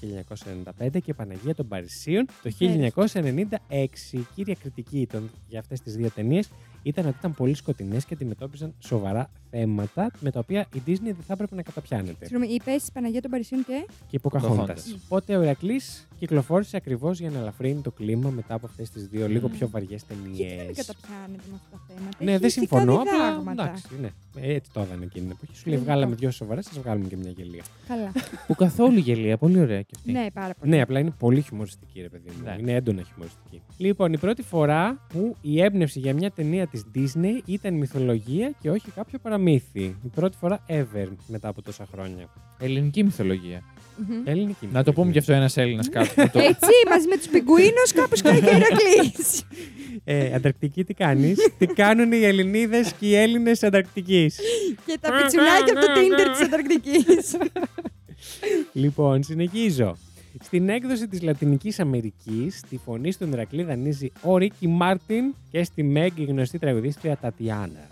1995 και η Παναγία των Παρισίων το 1996. Η κύρια κριτική των, για αυτές τις δύο ταινίες ήταν ότι ήταν πολύ σκοτεινές και αντιμετώπιζαν σοβαρά θέματα με τα οποία η Disney δεν θα έπρεπε να καταπιάνεται Συγγνώμη, είπε Παναγία των Παρισίων και. και η Pocahontas. Pocahontas. Οπότε ο Ηρακλής κυκλοφόρησε ακριβώς για να ελαφρύνει το κλίμα μετά από αυτές τις δύο λίγο Mm. πιο βαριές Γιατί ταινίες. δεν καταπιάνεται με αυτά τα θέματα; Ναι, Έχει δεν ηθικά συμφωνώ. Απλά διδάγματα. εντάξει, ναι. Ε, Έτσι το έδανε εκείνη την εποχή. Σου λέει: Λογικό. Βγάλαμε δύο σοβαρές, σα βγάλουμε και μια γελία. Καλά. Που καθόλου γελία, πολύ ωραία και αυτή. ναι, πάρα πολύ. Ναι, απλά είναι πολύ χιουμοριστική, ρε παιδί μου. Ναι. Είναι έντονα χιουμοριστική. Λοιπόν, η πρώτη φορά που η έμπνευση για μια ταινία της Disney ήταν μυθολογία και όχι κάποιο παραμύθι. Η πρώτη φορά ever μετά από τόσα χρόνια. Ελληνική μυθολογία. Μμμ. Ελληνική. Να το πούμε κι αυτό ένας Έλληνας κάτω. που το- Έτσι, μαζί με τους πιγκουίνους, κάπως κάνει και Ηρακλή. Ε, Ανταρκτική τι κάνεις; τι κάνουν οι Ελληνίδες και οι Έλληνες Ανταρκτικής; και τα πιτσουλάκια από το Tinder της Ανταρκτικής. λοιπόν, συνεχίζω. Στην έκδοση της Λατινικής Αμερικής, στη φωνή στον Ηρακλή δανείζει ο Ρίκι Μάρτιν και στη Μέγ η γνωστή τραγουδίστρια Τατιάνα.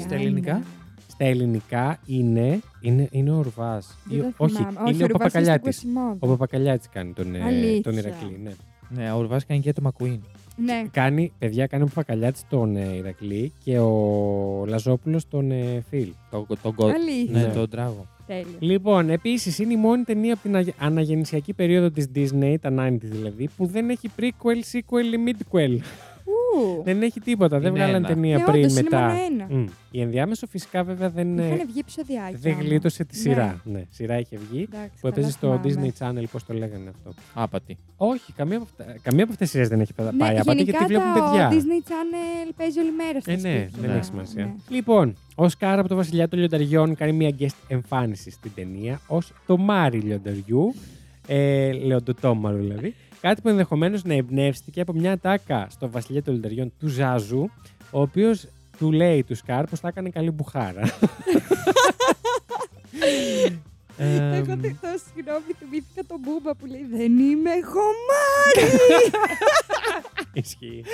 Στα ελληνικά; Στα ελληνικά είναι, είναι, είναι ο Ρουβάς. Δεν Ή- το όχι, θυμάμαι. είναι ο Ρουβάς στην Παπακαλιάτης. Κοσιμόδα. Ο Παπακαλιάτης κάνει τον, ε, Αλήθεια. τον Ηρακλή. Ναι. Ναι, ο Ουρβάς κάνει και το Μακουίν. Ναι. Κάνει, παιδιά, κάνει ο Παπακαλιάτης τον ε, Ηρακλή και ο Λαζόπουλος τον ε, Φιλ. Το, το, το, Αλήθεια. ναι, Ναι. τον τράγο. Τέλειο. Λοιπόν, επίσης είναι η μόνη ταινία από την αγε- αναγεννησιακή περίοδο της Disney, τα 90 δηλαδή, που δεν έχει prequel, sequel ή midquel. Ου. δεν έχει τίποτα. δεν Είναι βγάλαν ένα. ταινία Ε, πριν όντως, είναι μετά. μόνο ένα. Μμ. Η ενδιάμεσο φυσικά βέβαια δεν, ε, Είχαν βγει επεισοδιάκια. δεν όμως. γλίτωσε τη Ναι. σειρά. Ναι, σειρά είχε βγει. Εντάξει, Που έπαιζε στο καλά Disney θυμάμαι. Channel, πώς το λέγανε αυτό. Άπατη. Όχι, καμία από, αυτά, καμία από αυτές τις σειρές δεν έχει πάει Ναι, απάτη γενικά γιατί βλέπουν το παιδιά. Disney Channel παίζει όλη μέρα στα Ε, ναι, σπίτια. δεν Ναι. έχει σημασία. Ναι. Λοιπόν, ο Σκάρα από το Βασιλιά των Λιονταριών κάνει μια guest εμφάνιση στην ταινία ως το Μάρι Λιονταριού. Ε, Λεοντοτόμαρο δηλαδή. Κάτι που ενδεχομένως να εμπνεύστηκε από μια ατάκα στο Βασιλιά των Λιονταριών του Ζάζου, ο οποίος του λέει του Σκαρ πως θα έκανε καλή μπουχάρα. Ε, Εγώ τε- το συγγνώμη, θυμήθηκα τον Πούμπα που λέει Δεν είμαι τομάρι. Ισχύει.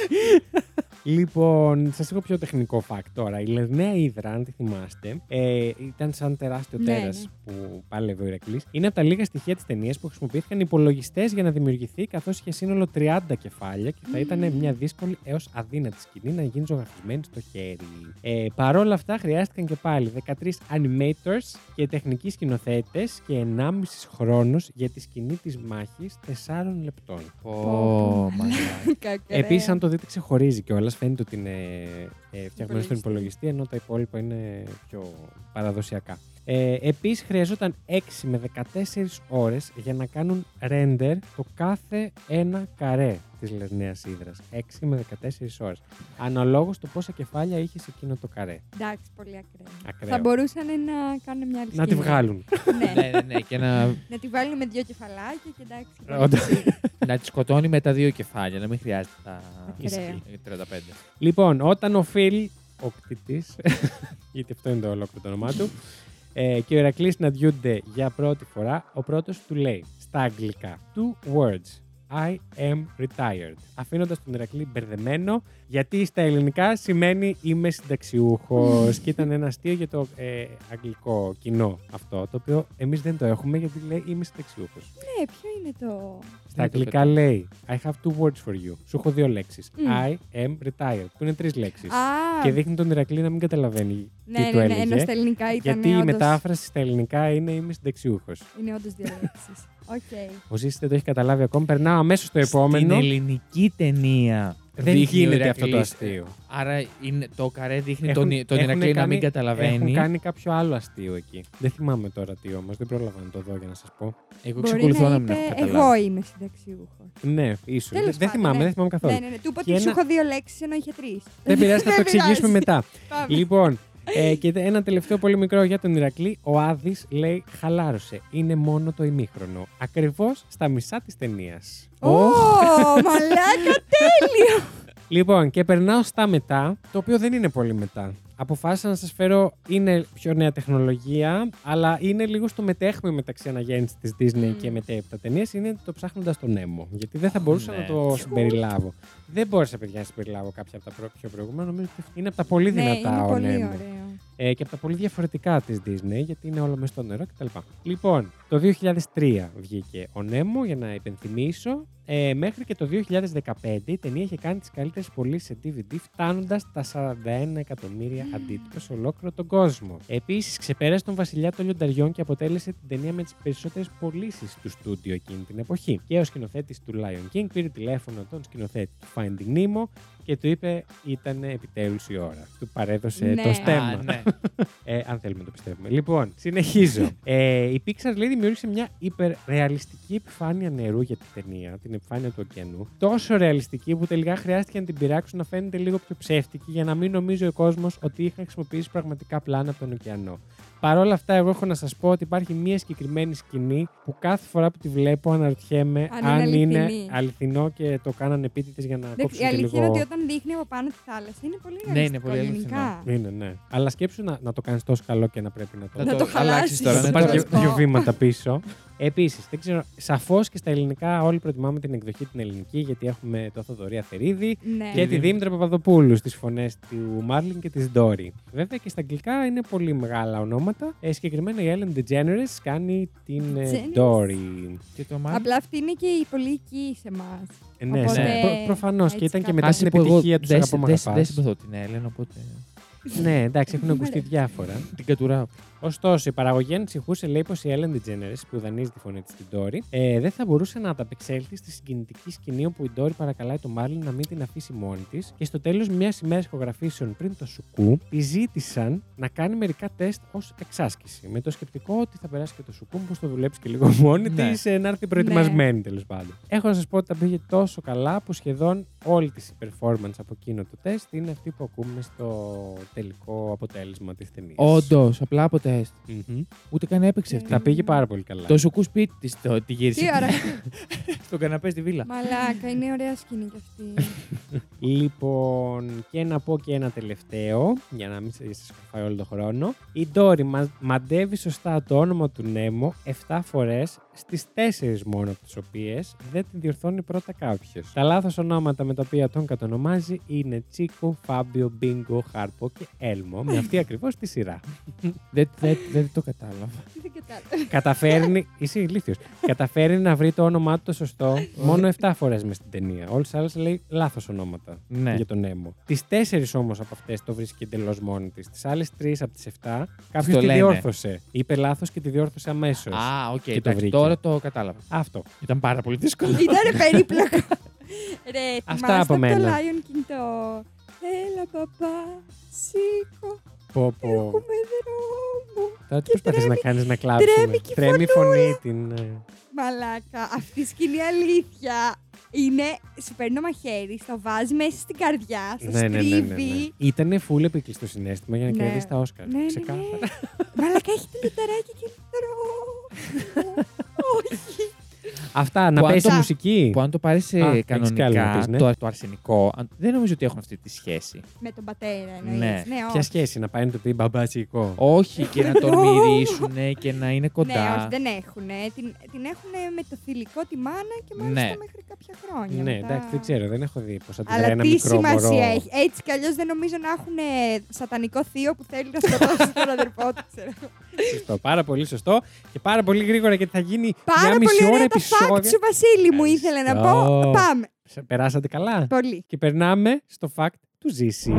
Λοιπόν, σας έχω πιο τεχνικό fact τώρα. Η Λερναία Ήδρα, αν τη θυμάστε, ε, ήταν σαν τεράστιο Ναι, τέρας ναι. που πάλευε ο Ηρακλής. Είναι από τα λίγα στοιχεία της ταινίας που χρησιμοποιήθηκαν υπολογιστές για να δημιουργηθεί, καθώς είχε σύνολο 30 κεφάλια και θα ήταν μια δύσκολη έως αδύνατη σκηνή να γίνει ζωγραφισμένη στο χέρι. Ε, Παρ' όλα αυτά, χρειάστηκαν και πάλι 13 animators και τεχνικοί σκηνοθέτες και 1,5 χρόνο για τη σκηνή της μάχης 4 λεπτών. Πω, μαλάκα. Επίσης, αν το δείτε, ξεχωρίζει κιόλας. Φαίνεται ότι είναι ε, φτιαγμένο στον Υπολογιστή. υπολογιστή, ενώ τα υπόλοιπα είναι πιο παραδοσιακά. Ε, Επίσης, χρειαζόταν 6 με 14 ώρες για να κάνουν render το κάθε ένα καρέ της Λερναία Ήδρας. 6 με 14 ώρες. Αναλόγως το πόσα κεφάλια είχε σε εκείνο το καρέ. Εντάξει, πολύ ακραίο. Ακραίο. Θα μπορούσαν να κάνουν μια άλλη Να τη σκηνή. βγάλουν. ναι. ναι, ναι, ναι, και να, Να τη βάλουν με δύο κεφαλάκια και εντάξει. Όντως. να τη σκοτώνει με τα δύο κεφάλια, να μην χρειάζεται τα Ακραίο. ε, 35. Λοιπόν, όταν ο Φιλ, ο κτητής, γιατί αυτό είναι το ολόκληρο το όνομά του, ε, και ο Ηρακλής συναντιούνται για πρώτη φορά, ο πρώτος του λέει στα αγγλικά two words. I am retired. Αφήνοντας τον Ηρακλή μπερδεμένο, γιατί στα ελληνικά σημαίνει είμαι συνταξιούχος. και ήταν ένα αστείο για το ε, αγγλικό κοινό αυτό, το οποίο εμείς δεν το έχουμε γιατί λέει είμαι συνταξιούχος. Ναι, ποιο είναι το. Στα Δεν το αγγλικά πετάω. λέει I have two words for you. Σου έχω δύο λέξεις. Μμ. I am retired, που είναι τρεις λέξεις. Α, Και δείχνει τον Ηρακλή να μην καταλαβαίνει ναι, τι του ναι, ναι, έλεγε. ενώ στα ελληνικά ήταν. γιατί η όντως- μετάφραση στα ελληνικά είναι είμαι συνταξιούχος. Είναι όντως δύο λέξεις. Οκ. Ο Ζήσης δεν το έχει καταλάβει ακόμη. Περνάω αμέσως στο επόμενο. Στην ελληνική ταινία Δεν δείχνει ο γίνεται αυτό το Ηρακλής. αστείο. Άρα είναι, το καρέ δείχνει Έχουν- τον, τον έχουν Ηρακλή να κάνει- μην καταλαβαίνει. Έχουν κάνει κάποιο άλλο αστείο εκεί. Δεν θυμάμαι τώρα τι όμως, δεν πρόλαβα να το δω για να σας πω. Εγώ Μπορεί ξεκολουθώ να να μην είπε, έχω καταλάβει. εγώ είμαι συνταξιούχος. Ναι, ίσως. Τέλος Δεν, δεν πάντων, θυμάμαι, ναι. δεν θυμάμαι καθόλου. Ναι, ναι, ναι. Του είπα Και ότι σου ένα- έχω δύο λέξεις ενώ είχε τρεις. Δεν πειράζει, θα το Δεν εξηγήσουμε πειράζει. μετά. Πάμε. λοιπόν, ε, και ένα τελευταίο πολύ μικρό για τον Ηρακλή. Ο Άδης λέει: Χαλάρωσε. Είναι μόνο το ημίχρονο. Ακριβώς στα μισά της ταινίας. Ω, μαλάκα, τέλειο. Λοιπόν, και περνάω στα μετά, το οποίο δεν είναι πολύ μετά. Αποφάσισα να σας φέρω, είναι πιο νέα τεχνολογία, αλλά είναι λίγο στο μετέχμιο μεταξύ αναγέννησης της Disney Μμμ. και μετέπειτα ταινίες. Είναι το ψάχνοντας τον Nemo. Γιατί δεν θα μπορούσα Ναι. να το συμπεριλάβω. Δεν μπόρεσα, παιδιά, να συμπεριλάβω κάποια από τα προ- πιο προηγούμενα. Νομίζω ότι είναι από τα πολύ Ναι, δυνατά είναι ο πολύ Nemo. ωραίο. Ε, και από τα πολύ διαφορετικά της Disney, γιατί είναι όλο μέσα στο νερό κτλ. Λοιπόν, το 2003 βγήκε ο Νέμο, για να υπενθυμίσω. Ε, μέχρι και το 2015 η ταινία είχε κάνει τις καλύτερες πωλήσεις σε DVD, φτάνοντας τα 41 εκατομμύρια αντίτυπα σε ολόκληρο τον κόσμο. Επίσης, ξεπέρασε τον Βασιλιά των Λιονταριών και αποτέλεσε την ταινία με τις περισσότερες πωλήσεις του στούντιο εκείνη την εποχή. Και ο σκηνοθέτης του Lion King πήρε τηλέφωνο τον σκηνοθέτη του Finding Nemo και του είπε: Ήταν επιτέλους η ώρα. Του παρέδωσε Ναι. το στέμμα. Α, ναι. Ε, αν θέλουμε να το πιστεύουμε. Λοιπόν, συνεχίζω. ε, η Pixar λέει δημιούργησε μια υπερρεαλιστική επιφάνεια νερού για την ταινία, την επιφάνεια του ωκεανού. Τόσο ρεαλιστική που τελικά χρειάστηκε να την πειράξουν να φαίνεται λίγο πιο ψεύτικη για να μην νομίζει ο κόσμος ότι είχαν χρησιμοποιήσει πραγματικά πλάνα από τον ωκεανό. Παρ' όλα αυτά, εγώ έχω να σας πω ότι υπάρχει μια συγκεκριμένη σκηνή που κάθε φορά που τη βλέπω αναρωτιέμαι Αν αν, είναι είναι αληθινή. αληθινό και το κάνανε επίτηδες για να Δεν- κόψουν Η και αλήθεια λίγο. είναι ότι όταν δείχνει από πάνω τη θάλασσα είναι πολύ Ναι, είναι ρεαλιστικό πολύ γενικά. Είναι, ναι. Αλλά σκέψου να, να το κάνεις τόσο καλό και να πρέπει να το. Να Να το το αλλάξεις χαλάσεις. τώρα, να ναι, πάρει τώρα. δύο, δύο βήματα πίσω. Επίσης, δεν ξέρω, σαφώς και στα ελληνικά όλοι προτιμάμε την εκδοχή την ελληνική, γιατί έχουμε το Θοδωρή Αθερίδη Ναι. και τη Δήμητρα Παπαδοπούλου στις φωνές του Μάρλιν και της Ντόρι. Βέβαια και στα αγγλικά είναι πολύ μεγάλα ονόματα. Ε, συγκεκριμένα η Ellen DeGeneres κάνει την ε, DeGeneres. Ντόρι. Και το μάτι. Απλά αυτή είναι και η πολύ εκεί σε εμάς. Ε, ναι, Οπότε, ναι. Προ, Προφανώς και έτσι ήταν και κάπως. μετά Άσε την που εγώ επιτυχία τους δεν Αγαπώ Μ' δεν- Αγαπάς. δεν συμπαθώ την Έλεν, οπότε Ναι, εντάξει, έχουν ακουστεί διάφορα. την κατουράω. Ωστόσο, η παραγωγή ανησυχούσε, λέει, πως η Ellen DeGeneres, που δανείζει τη φωνή της στην Ντόρι, ε, δεν θα μπορούσε να ανταπεξέλθει στη συγκινητική σκηνή όπου η Ντόρι παρακαλάει τον Μάρλιν να μην την αφήσει μόνη της και στο τέλος μιας ημέρας ηχογραφήσεων πριν το Σουκού, τη ζήτησαν να κάνει μερικά τεστ ως εξάσκηση. Με το σκεπτικό ότι θα περάσει και το Σουκού, πω το δουλέψει και λίγο μόνη Ναι. της, να έρθει προετοιμασμένη τέλος πάντων. Έχω να σας πω ότι τα πήγε τόσο καλά που σχεδόν όλη της η performance από εκείνο το τεστ είναι αυτή που ακούμε στο τελικό αποτέλεσμα της ταινίας. Όντως, απλά από τεστ. Ούτε καν έπαιξε Ναι. αυτή. Τα πήγε πάρα πολύ καλά. Το σουκού σπίτι της το, τη γύρισε. Τι ωραία. Στον καναπέ στη βίλα. Μαλάκα, είναι ωραία σκηνή κι αυτή. Λοιπόν, και να πω και ένα τελευταίο, για να μην σα φάει όλο τον χρόνο. Η Ντόρι μα- μαντεύει σωστά το όνομα του Νέμο 7 φορές, στις 4 μόνο από τις οποίες δεν την διορθώνει πρώτα κάποιος. Τα λάθος ονόματα με τα οποία τον κατονομάζει είναι Τσίκο, Φάμπιο, Μπίνγκο, Χάρπο και Έλμο, με αυτή ακριβώς τη σειρά. Δεν δεν- δεν το κατάλαβα. Δεν κατάλαβα. Καταφέρνει. Είσαι ηλίθιος. Καταφέρνει να βρει το όνομά του το σωστό μόνο 7 φορές μες στην ταινία. Όλες τις άλλες λέει λάθος ονόματα Ναι. για τον Νέμο. Τις 4 όμως από αυτές το βρίσκει εντελώς μόνη της. Τις άλλες 3 από τις 7 κάποιος το τη λένε. διόρθωσε. Είπε λάθος και τη διόρθωσε αμέσως. Α, οκ. Και το εντάξει, βρήκε. Τώρα το κατάλαβα. Αυτό. Ήταν πάρα πολύ δύσκολο. Ήτανε περίπλοκο. Ρε, Αυτά θυμάστε από το μένα. Lion King το... Έλα παπά, σήκω, Πω, πω. έχουμε δρόμο. Τώρα τι Και προσπαθείς να τρέμει- κάνεις να κλάψουμε; τρέμει και η Τρέμει η φωνή την. Ε. Μαλάκα, αυτή η σκηνή αλήθεια είναι. Σου παίρνει το μαχαίρι, στο βάζει μέσα στην καρδιά, στο Ναι, ναι, ναι, ναι, ναι. στρίβει. Ήτανε φουλ επίκλειστο συνέστημα για να Ναι. κερδίσει τα Όσκαρ. Ναι, ναι, Ξεκάθαρα. ναι. Μαλάκα έχει το λιτεράκι και δρόμο. Όχι. Αυτά, να Που αν πέσει το- μουσική. Που αν το πάρεις Α, έχεις κι άλλο να κανονικά, πεις, ναι. το, το αρσενικό, αν- δεν νομίζω ότι έχουν αυτή τη σχέση. Με τον πατέρα εννοείς. Ναι. ναι Ποια όχι. σχέση να πάει να του πει μπαμπάτσικο; Όχι και να τον μυρίσουν και να είναι Ναι, κοντά. όχι, δεν έχουν. Την, την έχουν με το θηλυκό τη μάνα και μάλιστα Ναι. μέχρι κάποια χρόνια. Ναι, μετά. εντάξει, δεν ξέρω, δεν έχω δει πώ αντιδράει Αλλά ένα τι μικρό σημασία μωρό. έχει. Έτσι κι αλλιώς δεν νομίζω να έχουν σατανικό θείο που θέλει να σκοτώσει τον αδερφό του. ξέρω. Σωστό, πάρα πολύ σωστό και πάρα πολύ γρήγορα γιατί θα γίνει Πάρα μια μισή πολύ ώρα ωραία τα fact επεισόδιο. σου, Βασίλη μου, ήθελε να πω. Ευχαριστώ. Πάμε. Σε- Περάσατε καλά. Πολύ. Και περνάμε στο fact του Ζήση.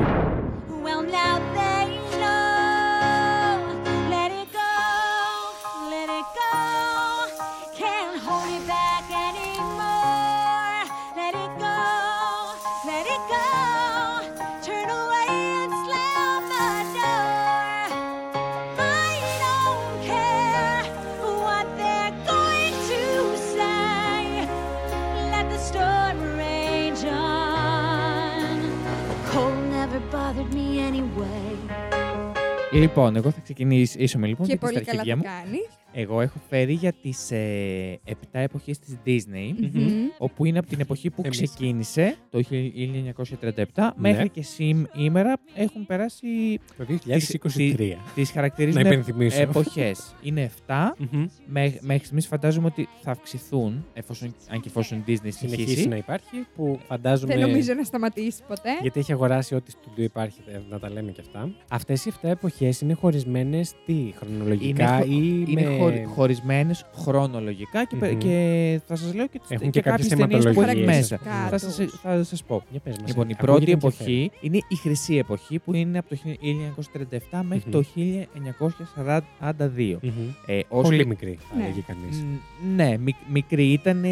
Well, now Λοιπόν, εγώ θα ξεκινήσω με λοιπόν Και με τις πολύ καλά αρχίδια το μου. κάνεις. Εγώ έχω φέρει για τις ε, 7 εποχές της Disney, όπου είναι από την εποχή που Εμείς. ξεκίνησε, το 1937, μέχρι και σήμερα έχουν περάσει Το 2023. τις Να χαρακτηρίζουν υπενθυμίσω. εποχές. Είναι 7. Μμμ. Μέ- Μέχρι στιγμής φαντάζομαι ότι θα αυξηθούν, εφόσον, αν και εφόσον η Disney Συνεχίσει συνεχίσει. να υπάρχει, που φαντάζομαι. Δεν νομίζω να σταματήσει ποτέ. Γιατί έχει αγοράσει ό,τι στούντιο υπάρχει, ε, να τα λέμε και αυτά. Αυτές οι 7 εποχές είναι χωρισμένες τι, χρονολογικά Είναι ή Είναι με... χωρι, χωρισμένες χρονολογικά και, πε- Μμμ. και θα σας λέω και, τις, Έχουν και, και κάποιες κάποιες ταινίες που είναι θεματολογίες, μέσα. ας πούμε. Θα σας, θα σας πω. Για πες μας, Λοιπόν, η ακούγεται πρώτη ενδιαφέρον. εποχή είναι η χρυσή εποχή που είναι από το 1937 μέχρι Μμμ. το 1942. Μμμ. Ε, ως Πολύ λι- μικρή, θα Ναι. έλεγε κανείς. Μ, Ναι, μικ- μικρή ήταν ε,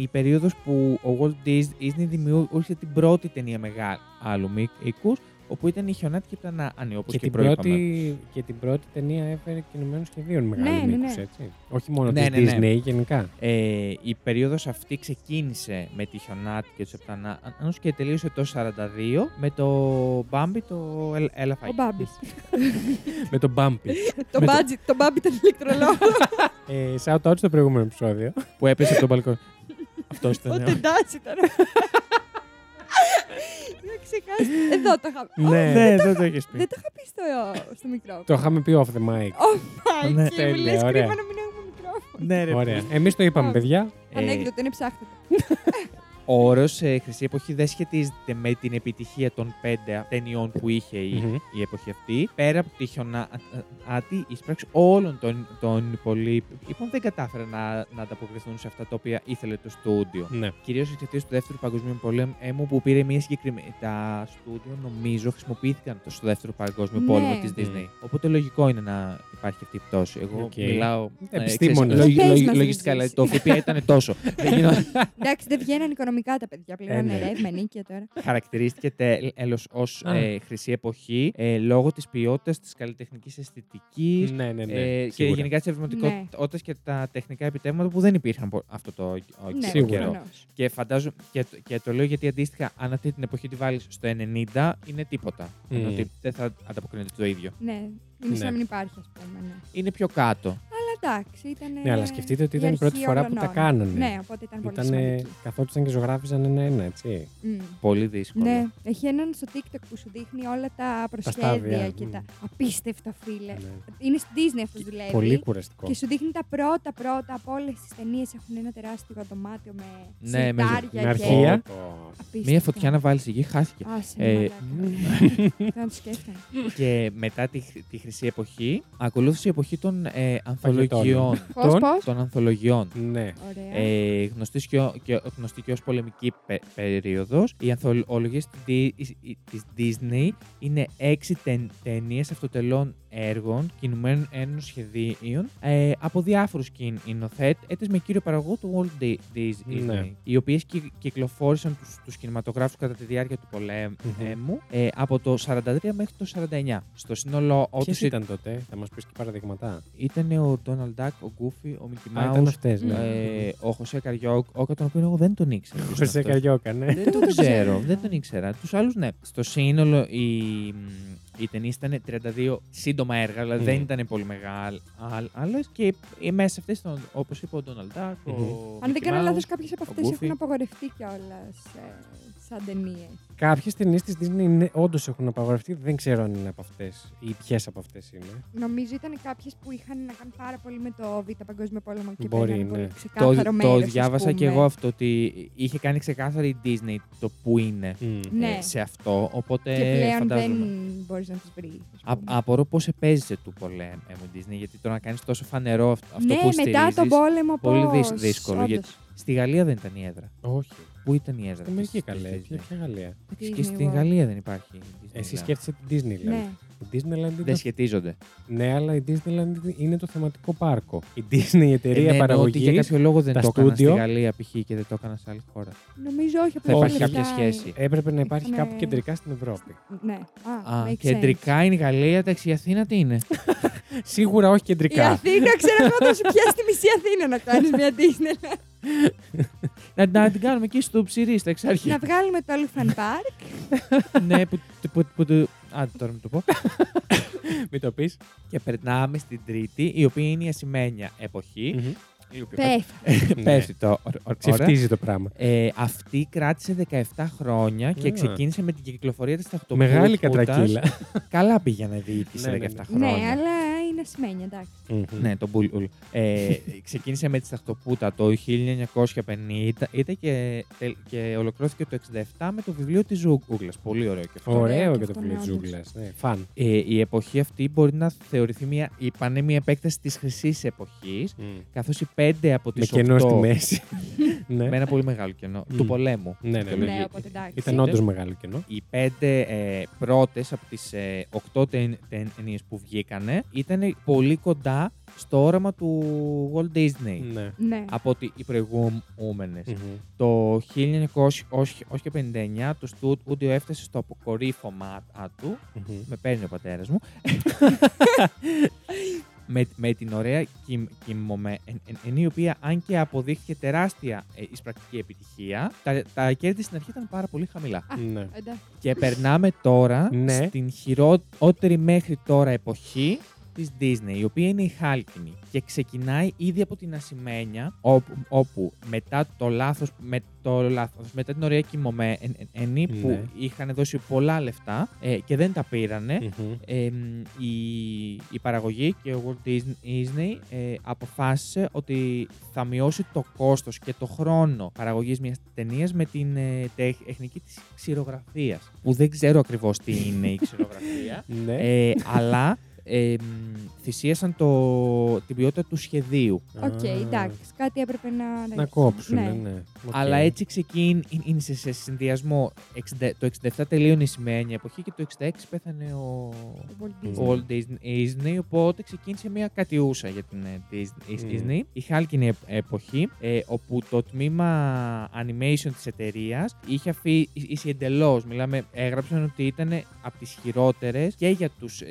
η περίοδος που ο Walt Disney δημιούργησε την πρώτη ταινία μεγάλου μήκους, όπου ήταν η χιονάτικη πλανάνη, όπως Και, και, την προείπαμε. πρώτη, και την πρώτη ταινία έφερε κινουμένων σχεδίων μεγάλους Ναι, ναι, μήκους, ναι. έτσι. Όχι μόνο Ναι, της ναι, ναι. Disney, γενικά. Ε, η περίοδος αυτή ξεκίνησε με τη Χιονάτη και τους Επτανάνους και τελείωσε το 42 με το Μπάμπι το Ελ- Έλα Ο φάει. Μπάμπη. με τον Bumpy. Το Με το- budget, το Μπάμπη ήταν ηλεκτρολόγο. ε, shout out στο προηγούμενο επεισόδιο. που έπεσε από το μπαλκόνι. Αυτός ήταν. Ο ναι. Τεντάς ήταν. Είχα ξεχάσει. Εδώ το είχα πει. ναι, Ναι, δεν το έχεις πει. Δεν το είχα πει στο, στο μικρόφωνο. το είχαμε πει off the mic. Off mic, Ναι, και μου τέλεια, λες ωραία. κρίμα να μην έχουμε μικρόφωνο. Ναι, ρε. Ωραία. Εμείς το είπαμε, Α. παιδιά. Ε, Ανέκδοτο, είναι ψάχτε το. Ο όρος ε, Χρυσή Εποχή δεν σχετίζεται με την επιτυχία των πέντε ταινιών που είχε η, Μμμ. η εποχή αυτή. Πέρα από τη Χιονάτη, οι εισπράξεις όλων των, των υπολείπων λοιπόν, δεν κατάφεραν να, να ανταποκριθούν σε αυτά τα οποία ήθελε το στούντιο. Ναι. Κυρίως εξαιτίας του Δεύτερου Παγκοσμίου Πολέμου που πήρε μια συγκεκριμένη. Τα στούντιο νομίζω χρησιμοποιήθηκαν στο Δεύτερο Παγκόσμιο Ναι. Πόλεμο της Μμ. Disney. Οπότε λογικό είναι να υπάρχει αυτή η πτώση. Εγώ Οκ. μιλάω. ε, Επιστήμονες. ξέρεις, Πες μας, λογιστικά, Ζήση. δηλαδή, το ΦΠΑ ήταν τόσο. Δεν γινόταν. Εντάξει, δεν βγαίναν οικονομικά τα παιδιά πλέον. Ε, Είναι ναι. ρεύμα, ενοίκια τώρα. χαρακτηρίστηκε τέλος ως Α. ε, χρυσή εποχή ε, λόγω της ποιότητας της καλλιτεχνικής αισθητικής Ναι, ναι, ναι. ε, και σίγουρα. γενικά της ευρηματικότητας και τα τεχνικά επιτεύγματα που δεν υπήρχαν πο- αυτό το ο- Ναι, Σίγουρα. καιρό. προφανώς. Και φαντάζομαι και, το- και το λέω γιατί αντίστοιχα αν αυτή την εποχή τη βάλεις στο 90 είναι τίποτα. Μμ. Ενώ ότι δεν θα ανταποκρίνεται το ίδιο. Ναι, είναι σαν Ναι. να μην υπάρχει, ας πούμε. Ναι. Είναι πιο κάτω. Αλλά εντάξει, ήταν. Ναι, αλλά σκεφτείτε ότι ήταν η πρώτη φορά που τα κάνανε. Ναι, οπότε ήταν πολύ Ήτανε, σημαντική. καθόντουσαν και ζωγράφιζαν ένα-ένα, έτσι. Μμ. Πολύ δύσκολο. Ναι, έχει έναν στο TikTok που σου δείχνει όλα τα προσχέδια στάδια, και μμ. τα απίστευτα φίλε. Ναι. Είναι στη Disney αυτός δουλεύει. Πολύ κουραστικό. Και σου δείχνει τα πρώτα πρώτα από όλες τις ταινίες. Έχουν ένα τεράστιο δωμάτιο με Ναι, με σιρτάρια Με και αρχεία. απίστευτα. Μία φωτιά να βάλεις εκεί χάθηκε. Άσε, Ε, μαλάκα. Δεν το σκέφτομαι. και μετά τη, τη χρυσή εποχή ακολούθησε η εποχή των ε, ανθολογιών. Πώς, Τον- πώς; των ανθολογιών. Ναι. Ωραία. Ε, γνωστής, και, ο- και, γνωστή και ως πολεμική πε, περίοδος. Οι ανθολογίες της, Di- της Disney είναι έξι ται, ταινίες αυτοτελών έργων κινουμένων ένων σχεδίων ε, από διάφορους σκηνοθέτες με κύριο παραγωγό του Walt Di- Disney, Ναι. οι οποίες κυ- κυκλοφόρησαν τους, τους κινηματογράφους κατά τη διάρκεια του πολέμου ε, από το 43 μέχρι το 49. Στο σύνολό Ποιες τους ήταν τότε, θα μας πεις και παραδείγματα; ήταν ο Donald Duck, ο Goofy, ο Mickey Α, ήταν Mouse, αυτές, ναι. ε, ο Χωσέ Καριόκ, ο τον οποίο εγώ δεν τον ήξερα. ποιος είναι Χωσέ αυτός. Καριόκα, ναι. Δεν τον ξέρω, δεν τον ήξερα. Τους άλλους ναι. Στο σύνολο η, οι ταινίε ήταν 32 σύντομα έργα, δηλαδή Μμμ. δεν ήταν πολύ μεγάλε. Και οι μέσα σε αυτές ήταν, όπως είπε ο Ντόναλντ Ντάκ, ο. Μμμ. Αν δεν Mickey κάνω Mouse. λάθο, κάποιες από ο αυτές Goofy. έχουν απαγορευτεί κιόλα σαν ταινίες. Κάποιες ταινίες της Disney όντως έχουν απαγορευτεί. Δεν ξέρω αν είναι από αυτές ή ποιες από αυτές είναι. Νομίζω ήταν κάποιες που είχαν να κάνουν πάρα πολύ με το Β' Παγκόσμιο Πόλεμο και Μπορεί, παίρνανε ναι. πολύ Το, ξεκάθαρο μέρος, το ας διάβασα και πούμε. εγώ αυτό ότι είχε κάνει ξεκάθαρη η Disney το που είναι Μμ. Ναι. ε, σε αυτό. Οπότε Και πλέον φαντάζομαι. δεν μπορείς να τις βρεις. Α, απορώ πώς επέζησε του πολέμου η Disney, γιατί το να κάνεις τόσο φανερό αυτό, αυτό ναι, που μετά τον στηρίζεις, πόλεμο πολύ πώς, δυσ- δύσκολο, όντως. γιατί- Στη Γαλλία δεν ήταν η έδρα. Όχι. Πού ήταν η έδρα; Στην Αμερική της- καλέ. της Ποια Disney? ποια Γαλλία. Εντάξει, Disney Και στην World. Γαλλία δεν υπάρχει. η Εσύ Disneyland. σκέφτεσαι την Disneyland. Ναι. Η Disneyland είναι, Δεν σχετίζονται. ναι, αλλά η Disneyland είναι το θεματικό πάρκο. Η Disney, η Ε, εταιρεία ναι, εννοώ ότι παραγωγής. για κάποιο λόγο δεν τα το έκανα στη στούντιο. Γαλλία π.χ. και δεν το έκανα σε άλλη χώρα. Νομίζω όχι. Θα απλά υπάρχει δεν κάποια ζητάει. σχέση. Έπρεπε να υπάρχει Είχαμε- κάπου κεντρικά στην Ευρώπη. Ναι. Α, Α, makes κεντρικά είναι η Γαλλία, εντάξει, η Αθήνα τι είναι; Σίγουρα όχι sense. Η κεντρικά. Αθήνα, ξέρω εγώ, θα σου πιάσει τη μισή Αθήνα να κάνεις μια Disney. να, να την κάνουμε εκεί στο ψυρί, στα να εξάρχεια. βγάλουμε το Elephant Park. ναι, που, που, που, που- Άντε τώρα μην το πω. Μην το πεις. και περνάμε στην τρίτη, η οποία είναι η ασημένια εποχή. η οποία Πέφτει. Ναι. Πέφτει το ω- ω- ώρα. Ξεφτίζει το πράγμα. Ε, αυτή κράτησε 17 χρόνια και Α. ξεκίνησε με την κυκλοφορία της ταυτοποίησης. Μεγάλη κατρακύλα. Καλά πήγαινε διοίκηση Ναι, σε ναι, 17 ναι. χρόνια. Ναι, αλλά είναι ασημένια, εντάξει. Μμμ. Ναι, το Μπουλ. Ε, ξεκίνησε με τη Σταχτοπούτα το 1950 ήταν και, τελ- και ολοκληρώθηκε το 1967 με το βιβλίο της Ζούγκλας. Πολύ ωραίο και αυτό. Ωραίο Ωραίο και και το αυτό, φίλο ναι, τη όντως. ζούγκλας. Ναι, φαν. Ε, η εποχή αυτή μπορεί να θεωρηθεί μια, είπανε, μια επέκταση της χρυσής εποχής, καθώς οι πέντε από Με τις κενό στη 8 μέση. ναι. με ένα πολύ μεγάλο κενό, Μμ. του πολέμου. Ναι, ναι, ναι. δικαιολογεί. Ναι, οπότε εντάξει. Ήταν όντως μεγάλο κενό. Οι πέντε ε, πρώτες από τις ε, οκτώ τεν, ταινίες που βγήκανε ήταν πολύ κοντά στο όραμα του Walt Disney. Ναι. Ναι. Από ότι οι προηγούμενες. Μμμ. Το 1959 το στούντιο έφτασε στο αποκορύφωμά του. Μμμ. Με παίρνει ο πατέρας μου. με, με την ωραία Kim, Kim η οποία αν και αποδείχθηκε τεράστια ε, εισπρακτική επιτυχία, τα, τα κέρδη στην αρχή ήταν πάρα πολύ χαμηλά. Ναι. Εντάξει. Και περνάμε τώρα Ναι. στην χειρότερη μέχρι τώρα εποχή της Disney, η οποία είναι η χάλκινη. Και ξεκινάει ήδη από την ασημένια, όπου, όπου μετά το λάθος, με το λάθος, μετά την ωραία κοιμωμένη που Ναι. είχαν δώσει πολλά λεφτά ε, και δεν τα πήρανε, Μμμ. ε, μ, η, η παραγωγή και ο Walt Disney ε, αποφάσισε ότι θα μειώσει το κόστος και το χρόνο παραγωγής μιας ταινίας με την ε, τεχνική της ξηρογραφίας. Που δεν ξέρω ακριβώς τι είναι η ξηρογραφία, Ναι. ε, αλλά ε, μ, θυσίασαν το, την ποιότητα του σχεδίου. Οκ, Α, εντάξει. Κάτι έπρεπε να. Να κόψουν, ναι. ναι. Οκ. Αλλά έτσι ξεκίνησε σε συνδυασμό. 60 το 67 τελείωνε η σημαίνει εποχή και το 66 πέθανε ο, Ο Walt Disney. ο Walt Disney, Disney, οπότε ξεκίνησε μια κατιούσα για την ε, Disney. Μμμ. Disney. Η χάλκινη επ- εποχή, ε, όπου το τμήμα animation της εταιρείας είχε αφήσει εντελώς. Μιλάμε, έγραψαν ότι ήταν από τις χειρότερες και για, τους,